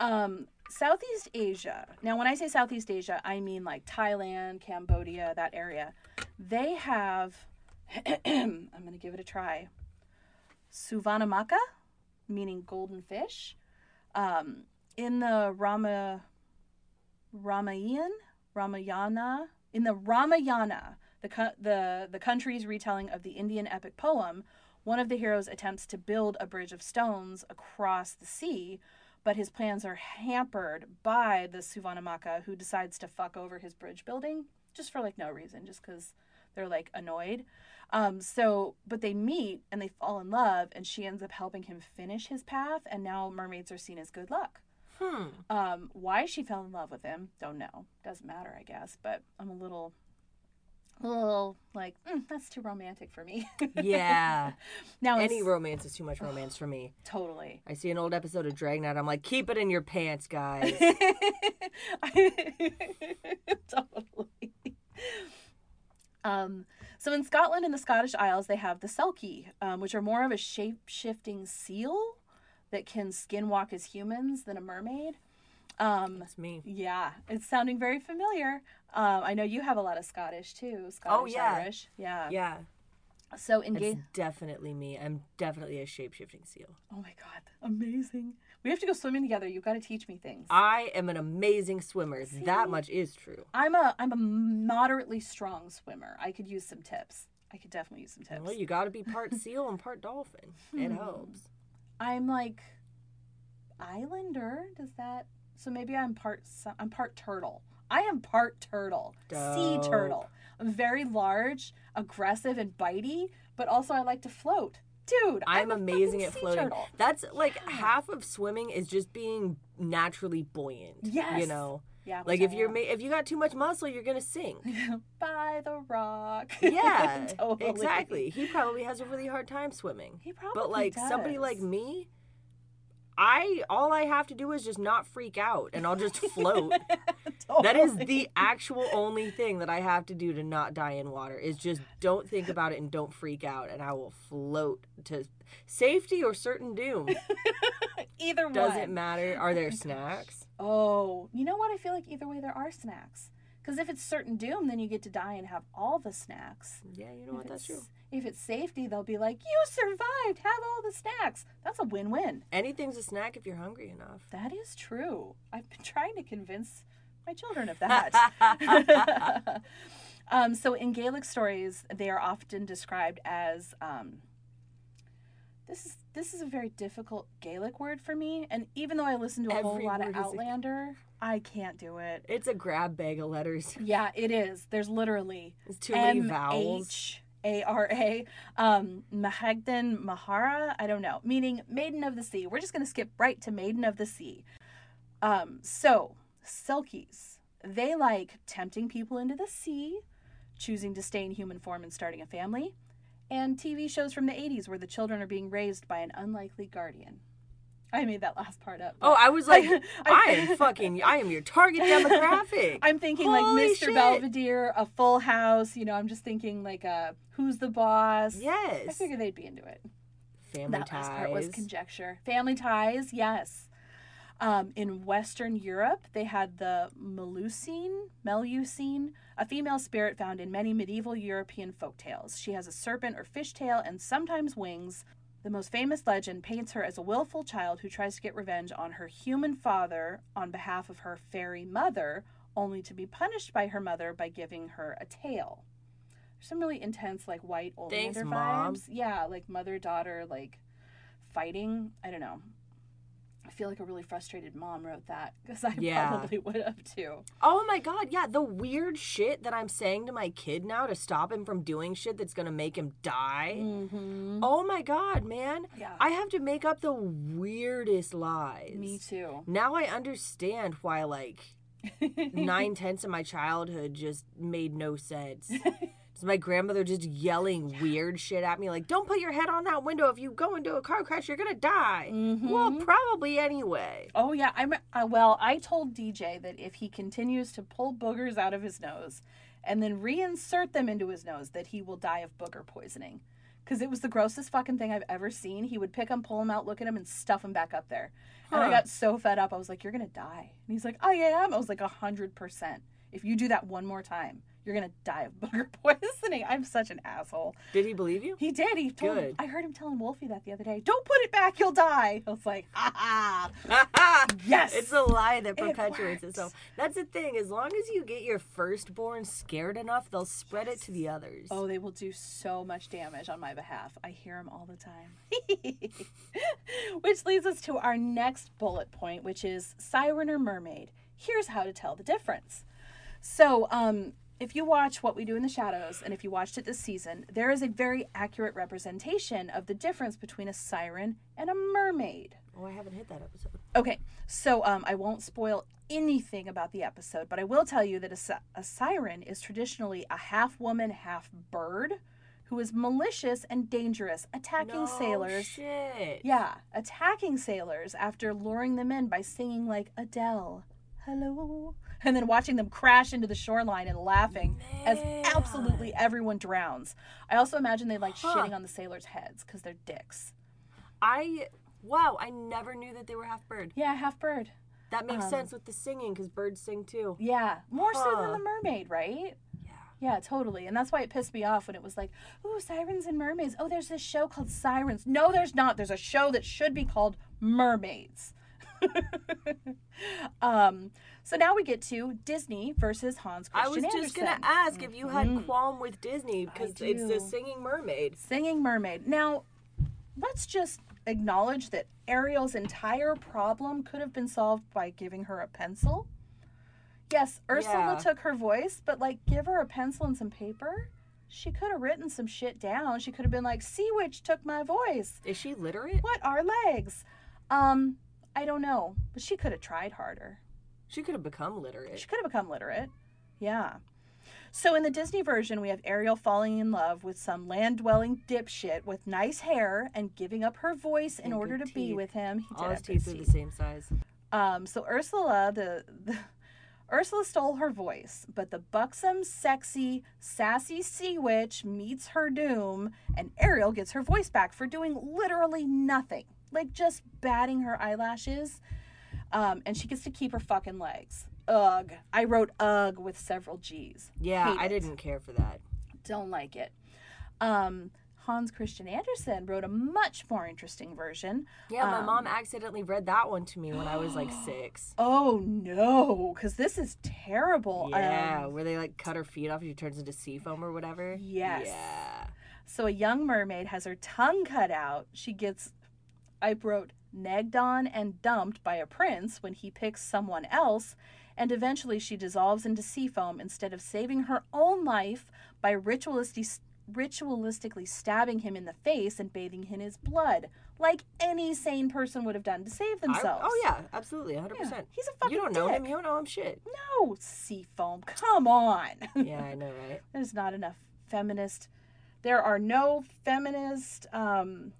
Um, Southeast Asia. Now, when I say Southeast Asia, I mean like Thailand, Cambodia, that area. They have. I'm going to give it a try. Suvanamaka, meaning golden fish. Um, in the Rama, Ramayan, Ramayana, in the Ramayana, the the the country's retelling of the Indian epic poem, one of the heroes attempts to build a bridge of stones across the sea, but his plans are hampered by the Suvanamaka, who decides to fuck over his bridge building just for like no reason, just because they're like annoyed. Um, so, but they meet and they fall in love, and she ends up helping him finish his path, and now mermaids are seen as good luck. Hmm. Um, why she fell in love with him, don't know. Doesn't matter, I guess. But I'm a little, a little like mm, that's too romantic for me. Yeah. now Any romance is too much romance for me. totally. I see an old episode of Dragnet. I'm like, keep it in your pants, guys. totally. Um, so in Scotland and the Scottish Isles, they have the Selkie, um, which are more of a shape shifting seal that can skinwalk as humans than a mermaid. Um, That's me. yeah, it's sounding very familiar. Um, I know you have a lot of Scottish too. Scottish, Oh, yeah. Irish. Yeah. Yeah. So It's engage. definitely me. I'm definitely a shape shifting seal. Oh my god, amazing! We have to go swimming together. You've got to teach me things. I am an amazing swimmer. See? That much is true. I'm a I'm a moderately strong swimmer. I could use some tips. I could definitely use some tips. Well, you got to be part seal and part dolphin. It Hmm. helps. I'm like islander. Does that? So maybe I'm part. I'm part turtle. I am part turtle. Sea turtle. I'm very large, aggressive, and bitey, but also I like to float. Dude, I'm a amazing at floating. turtle. That's like Yeah. half of swimming is just being naturally buoyant. Yes. You know, Yeah. like if you're ma- if you got too much muscle, you're gonna sink. by the rock. Yeah, Totally. exactly. He probably has a really hard time swimming. He probably But like somebody like me, I all I have to do is just not freak out and I'll just float. That is the actual only thing that I have to do to not die in water is just don't think about it and don't freak out and I will float to safety or certain doom. either one. Doesn't matter. Are there snacks? Oh, you know what? I feel like either way there are snacks. Because if it's certain doom, then you get to die and have all the snacks. Yeah, you know what? That's true. If it's safety, they'll be like, "You survived. Have all the snacks." That's a win-win. Anything's a snack if you're hungry enough. That is true. I've been trying to convince my children of that. um, so in Gaelic stories, they are often described as um, this is this is a very difficult Gaelic word for me, and even though I listen to a whole lot of word is a- Outlander, I can't do it. It's a grab bag of letters. Yeah, it is. There's literally It's too many M vowels. H A R A, um, Mahagdan Mahara. I don't know, meaning maiden of the sea. We're just gonna skip right to maiden of the sea. Um, so Selkies, they like tempting people into the sea, choosing to stay in human form and starting a family, and TV shows from the 80s where the children are being raised by an unlikely guardian. I made that last part up. Oh, I was like, I- I am fucking, I am your target demographic. I'm thinking Holy like Mr. shit. Belvedere, a Full House. You know, I'm just thinking like uh, Who's the Boss? Yes. I yes. figured they'd be into it. Family that ties. last part was conjecture. Family ties, yes. Um, in Western Europe, they had the Melusine, Melusine, a female spirit found in many medieval European folk tales. She has a serpent or fish tail and sometimes wings. The most famous legend paints her as a willful child who tries to get revenge on her human father on behalf of her fairy mother, only to be punished by her mother by giving her a tail. There's some really intense, like white Oleander Thanks, vibes. Yeah, like mother daughter, like fighting. I don't know. I feel like a really frustrated mom wrote that because I Yeah. probably would have too. Oh my god, yeah, the weird shit that I'm saying to my kid now to stop him from doing shit that's gonna make him die. Mm-hmm. Oh my god, man. Yeah. I have to make up the weirdest lies. Me too. Now I understand why, like, nine tenths of my childhood just made no sense. It's my grandmother just yelling weird shit at me, like, don't put your head on that window. If you go into a car crash, you're gonna die. Well, Mhm. probably anyway. Oh yeah, I'm. Uh, well, I told DJ that if he continues to pull boogers out of his nose, and then reinsert them into his nose, that he will die of booger poisoning. Because it was the grossest fucking thing I've ever seen. He would pick them, pull them out, look at them, and stuff them back up there. And I got so fed up. I was like, "You're gonna die." And he's like, "I am." I was like, "A hundred percent. If you do that one more time, you're gonna die of booger poisoning." I'm such an asshole. Did he believe you? He did. He told. Good. I heard him telling Wolfie that the other day. Don't put it back. You'll die. I was like, "Ha ha." Yes. It's a lie that perpetuates works. itself. That's the thing. As long as you get your firstborn scared enough, they'll spread it to the others. Oh, they will do so much damage on my behalf. I hear them all the time. which leads us to our next bullet point, which is siren or mermaid. Here's how to tell the difference. So, um, if you watch What We Do in the Shadows, and if you watched it this season, there is a very accurate representation of the difference between a siren and a mermaid. Oh, I haven't hit that episode. Okay, so um, I won't spoil anything about the episode, but I will tell you that a, a siren is traditionally a half woman, half bird who is malicious and dangerous, attacking No sailors. Shit. Yeah, attacking sailors after luring them in by singing like Adele, hello, and then watching them crash into the shoreline and laughing as absolutely everyone drowns. I also imagine they like Huh. shitting on the sailors' heads because they're dicks. I wow, I never knew that they were half bird. Yeah, half bird. That makes Um, sense with the singing because birds sing too. Yeah, more so than the mermaid, right? Yeah. Yeah, totally. And that's why it pissed me off when it was like, "Ooh, sirens and mermaids. Oh, there's this show called Sirens." No, there's not. There's a show that should be called Mermaids. um, so now we get to Disney versus Hans Christian I was just gonna ask if you had Mhm. qualm with Disney because it's the singing mermaid. Singing Mermaid. Now, let's just acknowledge that Ariel's entire problem could have been solved by giving her a pencil. Yes, Ursula Yeah. took her voice, but like give her a pencil and some paper. She could have written some shit down. She could have been like, Sea Witch took my voice. Is she literate? What are legs? Um, I don't know. But she could have tried harder. She could have become literate. She could have become literate. Yeah. So in the Disney version, we have Ariel falling in love with some land dwelling dipshit with nice hair and giving up her voice in And order to good be with him. He All did his teeth are the same size. Um, so Ursula, the, the Ursula stole her voice, but the buxom, sexy, sassy sea witch meets her doom, and Ariel gets her voice back for doing literally nothing, like just batting her eyelashes. Um, and she gets to keep her fucking legs. ugh. I wrote ugh with several G's. Yeah, Hate I it. didn't care for that. Don't like it. Um, Hans Christian Andersen wrote a much more interesting version. Yeah, my Um, mom accidentally read that one to me when I was like six. Oh no, because this is terrible. Yeah, Um, where they like cut her feet off and she turns into sea foam or whatever. Yes. Yeah. so a young mermaid has her tongue cut out. She gets, I wrote, nagged on and dumped by a prince when he picks someone else, and eventually she dissolves into sea foam instead of saving her own life by ritualistic, ritualistically stabbing him in the face and bathing in his blood, like any sane person would have done to save I- themselves. oh yeah, absolutely, hundred Yeah, percent. he's a fucking You don't know dick. him. You don't know him. Shit. No, sea foam. Come on. Yeah, I know, right? There's not enough feminist. There are no feminist um,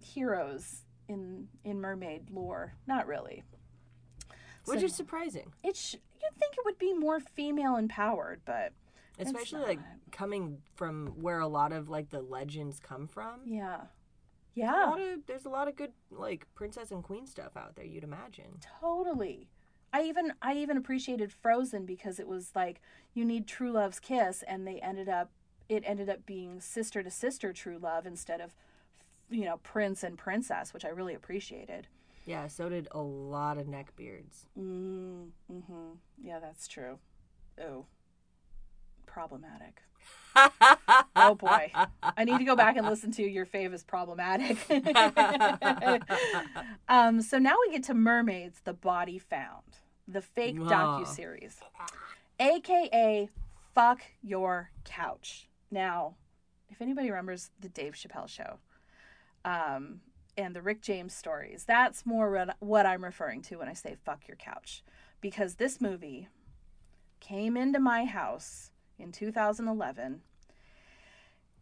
heroes in in mermaid lore. Not really. Which So- is surprising, It sh- you'd think it would be more female empowered, but It's especially like coming from where a lot of like the legends come from. yeah, A yeah, lot of, there's a lot of good like princess and queen stuff out there. You'd imagine. totally. I even I even appreciated Frozen because it was like you need true love's kiss, and they ended up it ended up being sister to sister true love instead of you know prince and princess, which I really appreciated. Yeah, so did a lot of neckbeards. Mm, mm-hmm. Yeah, that's true. Oh, problematic. Oh boy, I need to go back and listen to your fave is problematic. um, so now we get to Mermaids: The Body Found, the fake docu series, aka "Fuck Your Couch." Now, if anybody remembers the Dave Chappelle show, um, and the Rick James stories, that's more what- I'm referring to when I say "fuck your couch," because this movie came into my house in 2011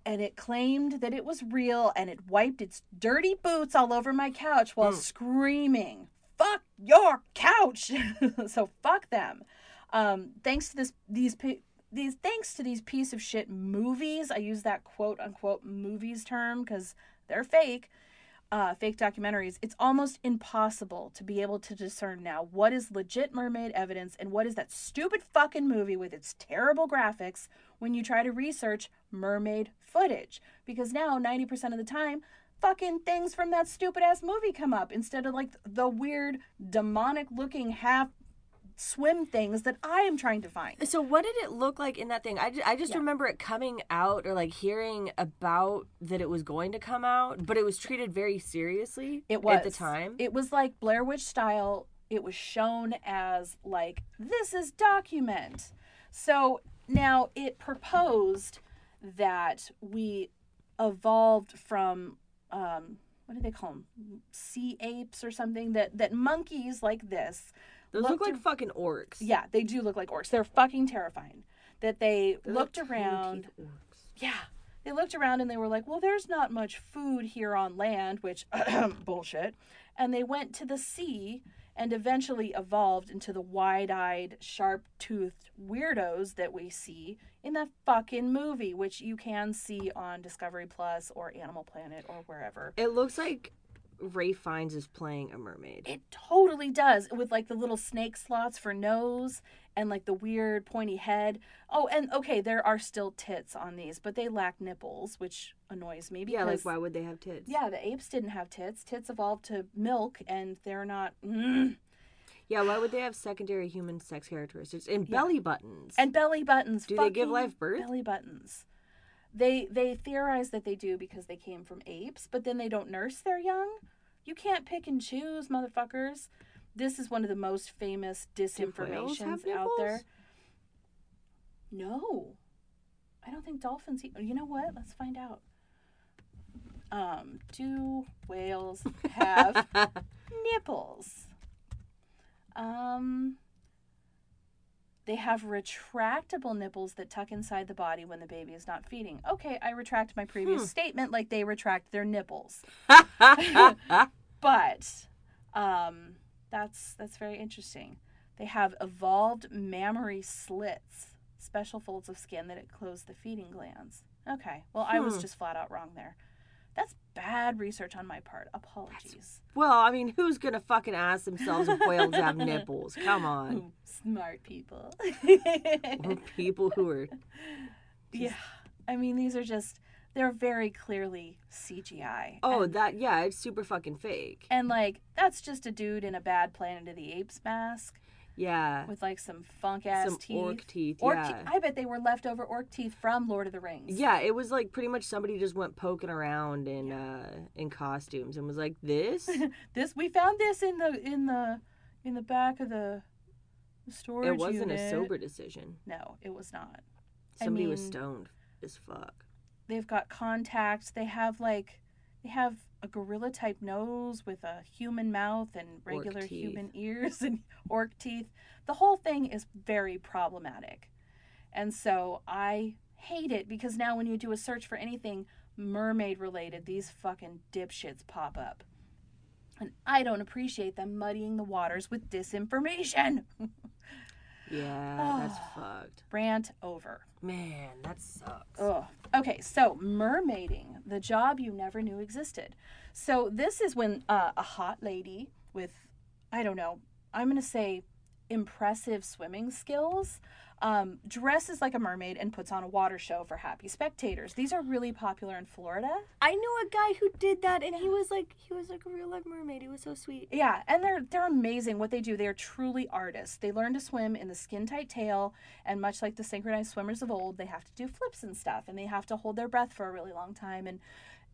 and it claimed that it was real and it wiped its dirty boots all over my couch while Hmm. screaming fuck your couch! So fuck them. Um, thanks to this these these thanks to these piece of shit movies i use that quote unquote movies term because they're fake uh, fake documentaries, it's almost impossible to be able to discern now what is legit mermaid evidence and what is that stupid fucking movie with its terrible graphics when you try to research mermaid footage. Because now, 90% of the time, fucking things from that stupid ass movie come up instead of like the weird demonic looking half swim things that I am trying to find. So what did it look like in that thing? I, ju- I just Yeah. remember it coming out or like hearing about that it was going to come out, but it was treated very seriously It was at the time. It was like Blair Witch style. It was shown as like this is document. So now it proposed that we evolved from um, what do they call them? Sea apes or something. That that monkeys like this. Those look like fucking orcs. Yeah, they do look like orcs. They're fucking terrifying. That they They're looked like around. orcs. Yeah. They looked around and they were like, well, there's not much food here on land, which bullshit. And they went to the sea and eventually evolved into the wide eyed, sharp toothed weirdos that we see in that fucking movie, which you can see on Discovery Plus or Animal Planet or wherever. It looks like Ralph Fiennes is playing a mermaid. It totally does, with like the little snake slots for nose and like the weird pointy head. Oh, and okay, there are still tits on these, but they lack nipples, which annoys me because yeah, like why would they have tits? yeah, the apes didn't have tits. Tits evolved to milk, and they're not. Mm. Yeah, why would they have secondary human sex characteristics and belly buttons? And belly buttons. Do they give live birth? Belly buttons. They they theorize that they do because they came from apes, but then they don't nurse their young. You can't pick and choose, motherfuckers. This is one of the most famous disinformations out there. No, I don't think dolphins. Eat, you know what? Let's find out. Um, do whales have nipples? Um, they have retractable nipples that tuck inside the body when the baby is not feeding. Okay, I retract my previous Hmm. statement like they retract their nipples. But um, that's that's very interesting. They have evolved mammary slits, special folds of skin that enclose the feeding glands. Okay, well I was Hmm. just flat out wrong there. That's bad research on my part. Apologies. Well, I mean, who's gonna fucking ask themselves if whales have nipples? Come on. Ooh, smart people. Or people who are yeah. I mean, these are just, they're very clearly CGI. Oh, And, that yeah, it's super fucking fake. and like, that's just a dude in a bad Planet of the Apes mask Yeah. with like some funk ass Some teeth. orc teeth. Orc yeah. te- I bet they were leftover orc teeth from Lord of the Rings. Yeah, it was like pretty much somebody just went poking around in uh in costumes and was like, "This?" This we found this in the in the in the back of the storage it wasn't a sober decision. No, it was not. I Somebody was stoned as fuck. They've got contacts. They have like they have a gorilla type nose with a human mouth and regular human ears and orc teeth. The whole thing is very problematic. And so I hate it because now when you do a search for anything mermaid related, these fucking dipshits pop up. And I don't appreciate them muddying the waters with disinformation. Yeah, that's fucked. Rant over. Man, that sucks. Ugh. Okay, so mermaiding, the job you never knew existed. So this is when uh, a hot lady with, I don't know, I'm going to say impressive swimming skills um, dresses like a mermaid and puts on a water show for happy spectators. These are really popular in Florida. I knew a guy who did that, and he was like, he was like a real life mermaid. He was so sweet. Yeah, and they're they're amazing what they do. They are truly artists. They learn to swim in the skin tight tail, and much like the synchronized swimmers of old, they have to do flips and stuff, and they have to hold their breath for a really long time, and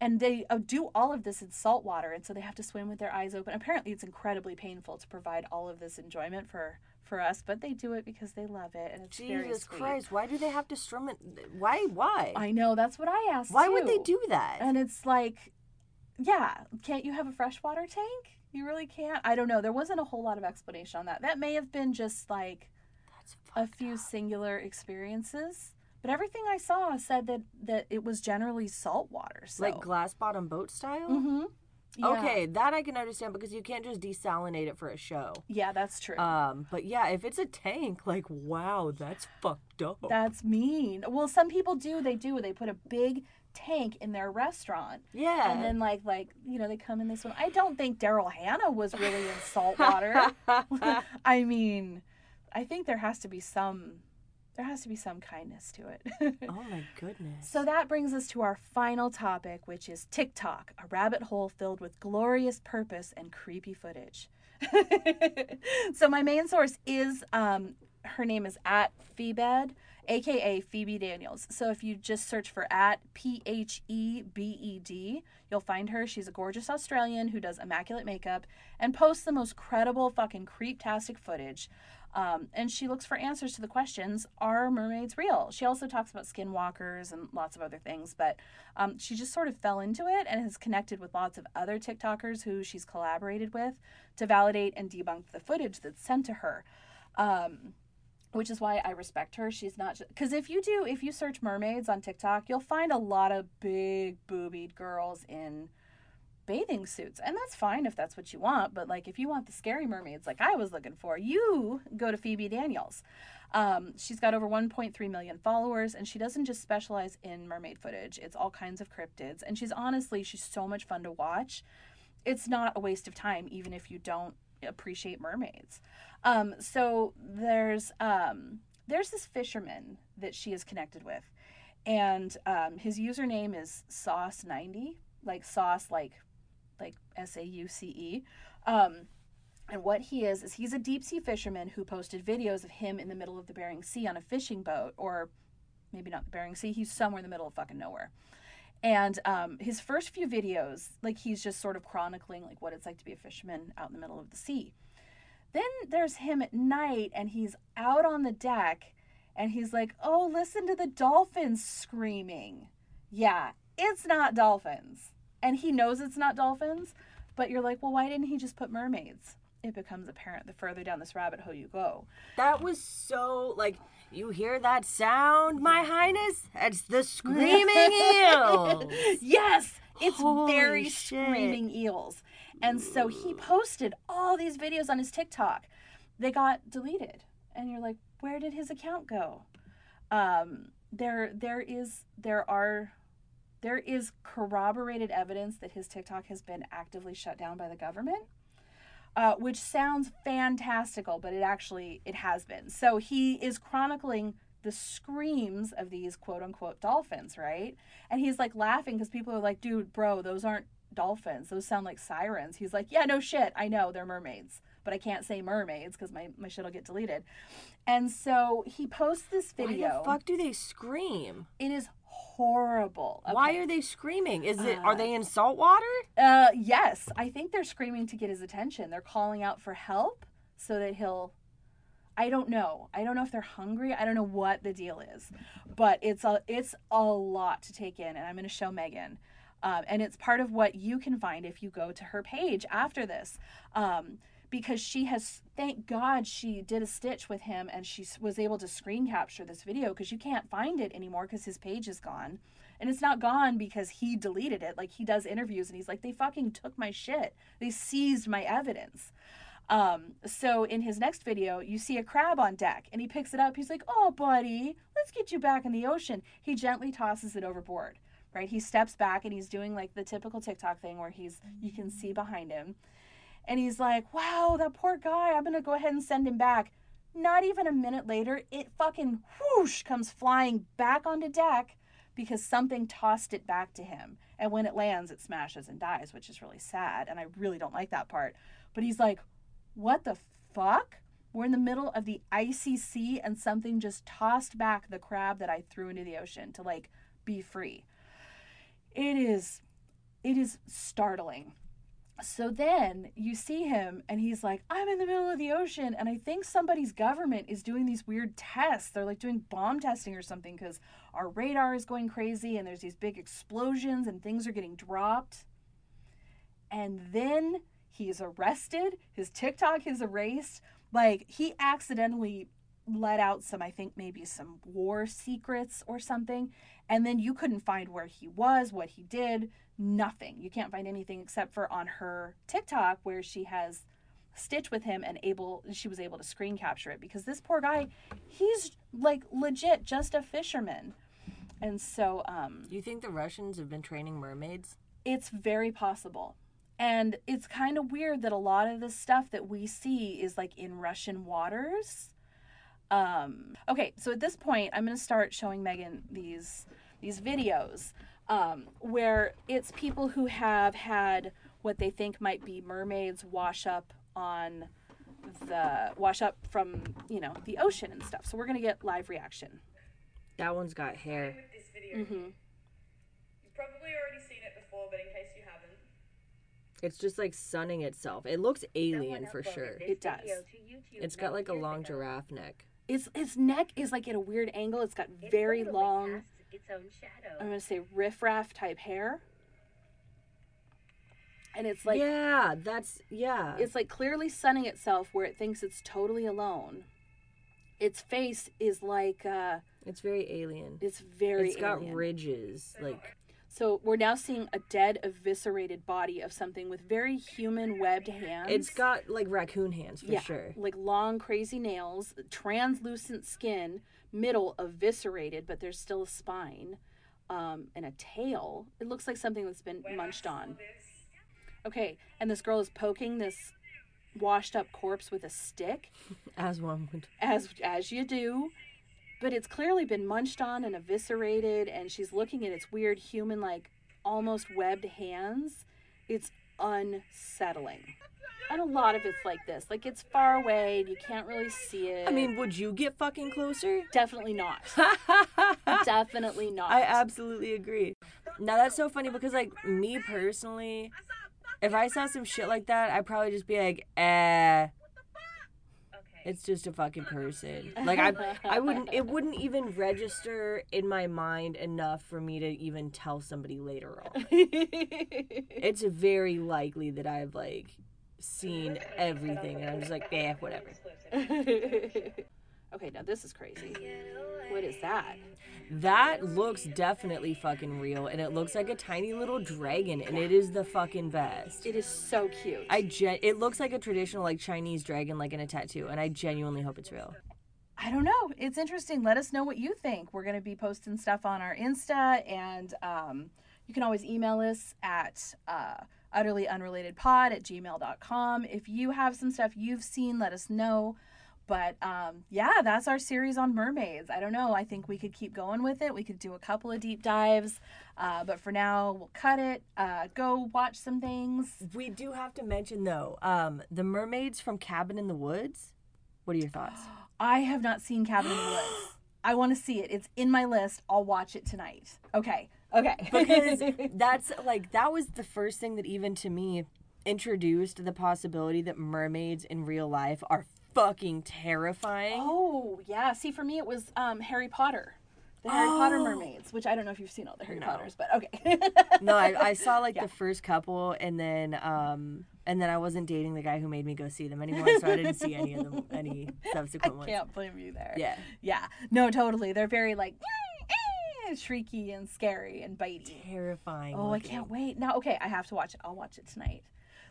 and they uh, do all of this in salt water, and so they have to swim with their eyes open. Apparently, it's incredibly painful to provide all of this enjoyment for for us, but they do it because they love it, and it's very Jesus. Christ, why do they have to swim it? Why? Why? I know that's what I asked. why would they do that? And it's like, yeah, can't you have a freshwater tank? You really can't. I don't know. There wasn't a whole lot of explanation on that. That may have been just like a few up. singular experiences. But everything I saw said that that it was generally salt water. So. like glass bottom boat style. mm-hmm. Yeah. Okay, that I can understand because you can't just desalinate it for a show. Yeah, that's true. Um, but yeah, if it's a tank, like wow, that's fucked up. that's mean. Well, some people do. They do. They put a big tank in their restaurant, yeah. and then like like you know they come in this one. I don't think Daryl Hannah was really in salt water. I mean, I think there has to be some there has to be some kindness to it. oh my goodness. so that brings us to our final topic, which is TikTok, a rabbit hole filled with glorious purpose and creepy footage. so my main source is um her name is at Phoebed, aka Phoebe Daniels. So if you just search for at P H E B E D, you'll find her. She's a gorgeous Australian who does immaculate makeup and posts the most credible fucking creeptastic footage. Um, and she looks for answers to the questions Are mermaids real? She also talks about skinwalkers and lots of other things, but um, she just sort of fell into it and has connected with lots of other TikTokers who she's collaborated with to validate and debunk the footage that's sent to her. Um, which is why I respect her. She's not because if you do, if you search mermaids on TikTok, you'll find a lot of big boobied girls in bathing suits, and that's fine if that's what you want. But like, if you want the scary mermaids, like I was looking for, you go to Phoebe Daniels. Um, she's got over 1.3 million followers, and she doesn't just specialize in mermaid footage. It's all kinds of cryptids, and she's honestly, she's so much fun to watch. It's not a waste of time, even if you don't appreciate mermaids. Um, so there's um, there's this fisherman that she is connected with, and um, his username is Sauce90, like sauce, like like S A U C E. Um, and what he is is he's a deep sea fisherman who posted videos of him in the middle of the Bering Sea on a fishing boat, or maybe not the Bering Sea. He's somewhere in the middle of fucking nowhere. And um, his first few videos, like he's just sort of chronicling like what it's like to be a fisherman out in the middle of the sea. Then there's him at night, and he's out on the deck, and he's like, "Oh, listen to the dolphins screaming." Yeah, it's not dolphins, and he knows it's not dolphins. But you're like, well, why didn't he just put mermaids? It becomes apparent the further down this rabbit hole you go. That was so like you hear that sound, my highness? It's the screaming eels. yes, it's Holy very shit. screaming eels. And so he posted all these videos on his TikTok. They got deleted. And you're like, where did his account go? Um, there there is there are there is corroborated evidence that his TikTok has been actively shut down by the government. Uh, which sounds fantastical, but it actually it has been. So he is chronicling the screams of these quote unquote dolphins, right? And he's like laughing because people are like, dude, bro, those aren't dolphins. Those sound like sirens. He's like, yeah, no shit. I know they're mermaids, but I can't say mermaids because my, my shit will get deleted. And so he posts this video. Why the fuck do they scream? It is horrible. Why are they screaming? Is it Uh, are they in salt water? Uh, yes, I think they're screaming to get his attention. They're calling out for help so that he'll. I don't know. I don't know if they're hungry. I don't know what the deal is, but it's a it's a lot to take in, and I'm going to show Megan, um, and it's part of what you can find if you go to her page after this, um, because she has. Thank God she did a stitch with him, and she was able to screen capture this video because you can't find it anymore because his page is gone. And it's not gone because he deleted it. Like he does interviews and he's like, they fucking took my shit. They seized my evidence. Um, so in his next video, you see a crab on deck and he picks it up. He's like, oh, buddy, let's get you back in the ocean. He gently tosses it overboard, right? He steps back and he's doing like the typical TikTok thing where he's, you can see behind him. And he's like, wow, that poor guy. I'm going to go ahead and send him back. Not even a minute later, it fucking whoosh comes flying back onto deck because something tossed it back to him. And when it lands, it smashes and dies, which is really sad. And I really don't like that part. But he's like, what the fuck? We're in the middle of the icy sea and something just tossed back the crab that I threw into the ocean to like be free. It is it is startling. So then you see him and he's like, I'm in the middle of the ocean. And I think somebody's government is doing these weird tests. They're like doing bomb testing or something because our radar is going crazy and there's these big explosions and things are getting dropped. And then he is arrested. His TikTok is erased. Like he accidentally let out some, I think maybe some war secrets or something. And then you couldn't find where he was, what he did, nothing. You can't find anything except for on her TikTok where she has stitch with him and able she was able to screen capture it because this poor guy he's like legit just a fisherman and so um you think the Russians have been training mermaids? it's very possible. And it's kind of weird that a lot of the stuff that we see is like in Russian waters. Um, okay, so at this point, I'm going to start showing Megan these these videos um, where it's people who have had what they think might be mermaids wash up on the wash up from you know the ocean and stuff. So we're going to get live reaction. That one's got hair. with this video. Mm-hmm. You've probably already seen it before, but in case you haven't, It's just like sunning itself. It looks alien for sure. It does. It's got like a long giraffe neck. Its its neck is like at a weird angle. It's got very long. Its own shadow. I'm gonna say riffraff type hair. And it's like yeah, that's yeah. it's like clearly sunning itself where it thinks it's totally alone. Its face is like uh It's very alien. it's very it's got alien. ridges. Like So we're now seeing a dead eviscerated body of something with very human webbed hands. it's got like raccoon hands for yeah, sure. like long crazy nails, translucent skin, middle eviscerated but there's still a spine. Um, and a tail. It looks like something that's been munched on. Okay, and this girl is poking this washed up corpse with a stick, As one would. as as you do. But it's clearly been munched on and eviscerated, and she's looking at its weird human like almost webbed hands. It's unsettling. And a lot of it's like this. Like it's far away and you can't really see it. I mean, would you get fucking closer? definitely not. definitely not. I absolutely agree. Now that's so funny because like me personally, if I saw some shit like that, I'd probably just be like, eh. It's just a fucking person. Like I, I wouldn't. It wouldn't even register in my mind enough for me to even tell somebody later on. It's very likely that I've like seen everything, and I'm just like, eh, whatever. okay, now this is crazy. What is that? That looks definitely fucking real, and it looks like a tiny little dragon, and it is the fucking best. It is so cute. I gen- it looks like a traditional like Chinese dragon, like in a tattoo, and I genuinely hope it's real. I don't know. It's interesting. Let us know what you think. We're going to be posting stuff on our Insta and um, You can always email us at uh, utterlyunrelatedpod at gmail.com. If you have some stuff you've seen, let us know. But um, yeah, that's our series on mermaids. I don't know. I think we could keep going with it. We could do a couple of deep dives. Uh, but for now, we'll cut it. Uh, go watch some things. We do have to mention though, um, the mermaids from Cabin in the Woods. What are your thoughts? I have not seen Cabin in the Woods. I want to see it. It's in my list. I'll watch it tonight. Okay. Okay. because that's like that was the first thing that even to me introduced the possibility that mermaids in real life are fucking terrifying. oh yeah. See, for me, it was um, Harry Potter, the Harry Potter Oh. mermaids, which I don't know if you've seen all the Harry No. Potters, but okay. No, I, I saw like Yeah. the first couple and then um and then I wasn't dating the guy who made me go see them anymore, so I didn't see any of them any subsequent ones. I can't blame you there. Yeah. Yeah. No, totally. They're very like shrieky and scary and bitey. Terrifying. Oh, I can't wait. Now, okay, I have to watch it. I'll watch it tonight.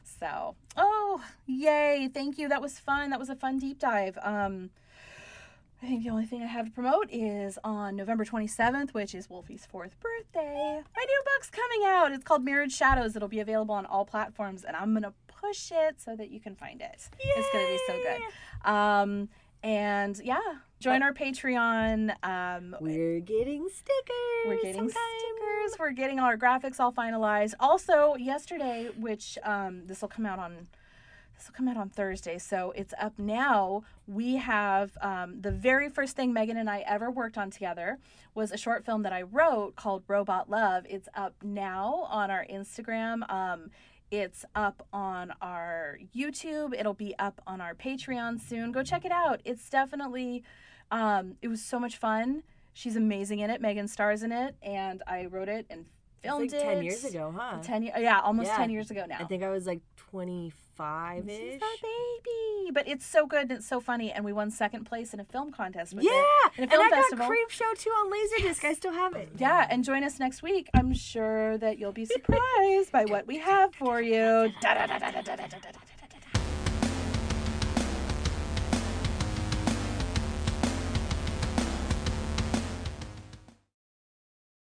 So, oh, yay. Thank you. That was fun. That was a fun deep dive. Um, I think the only thing I have to promote is on November 27th, which is Wolfie's fourth birthday. My new book's coming out. It's called Mirrored Shadows. It'll be available on all platforms, and I'm going to push it so that you can find it. It's going to be so good. Um, and yeah, join our Patreon. Um, We're getting stickers. we're getting stickers. We're getting all our graphics all finalized. Also, yesterday, which um, this will come out on this will come out on Thursday, so it's up now. We have um, the very first thing Megan and I ever worked on together was a short film that I wrote called Robot Love. It's up now on our Instagram. Um, it's up on our YouTube. It'll be up on our Patreon soon. Go check it out. It's definitely um, it was so much fun. She's amazing in it. Megan stars in it, and I wrote it and filmed like it. ten years ago, huh? Ten years, yeah, almost Yeah. ten years ago now. I think I was like twenty five She's ish. our baby, but it's so good and it's so funny, and we won second place in a film contest with Yeah, it. In a and I festival. got Creepshow 2 on Laserdisc. I still have it. Yeah, and join us next week. I'm sure that you'll be surprised by what we have for you. Da-da-da-da-da-da-da-da.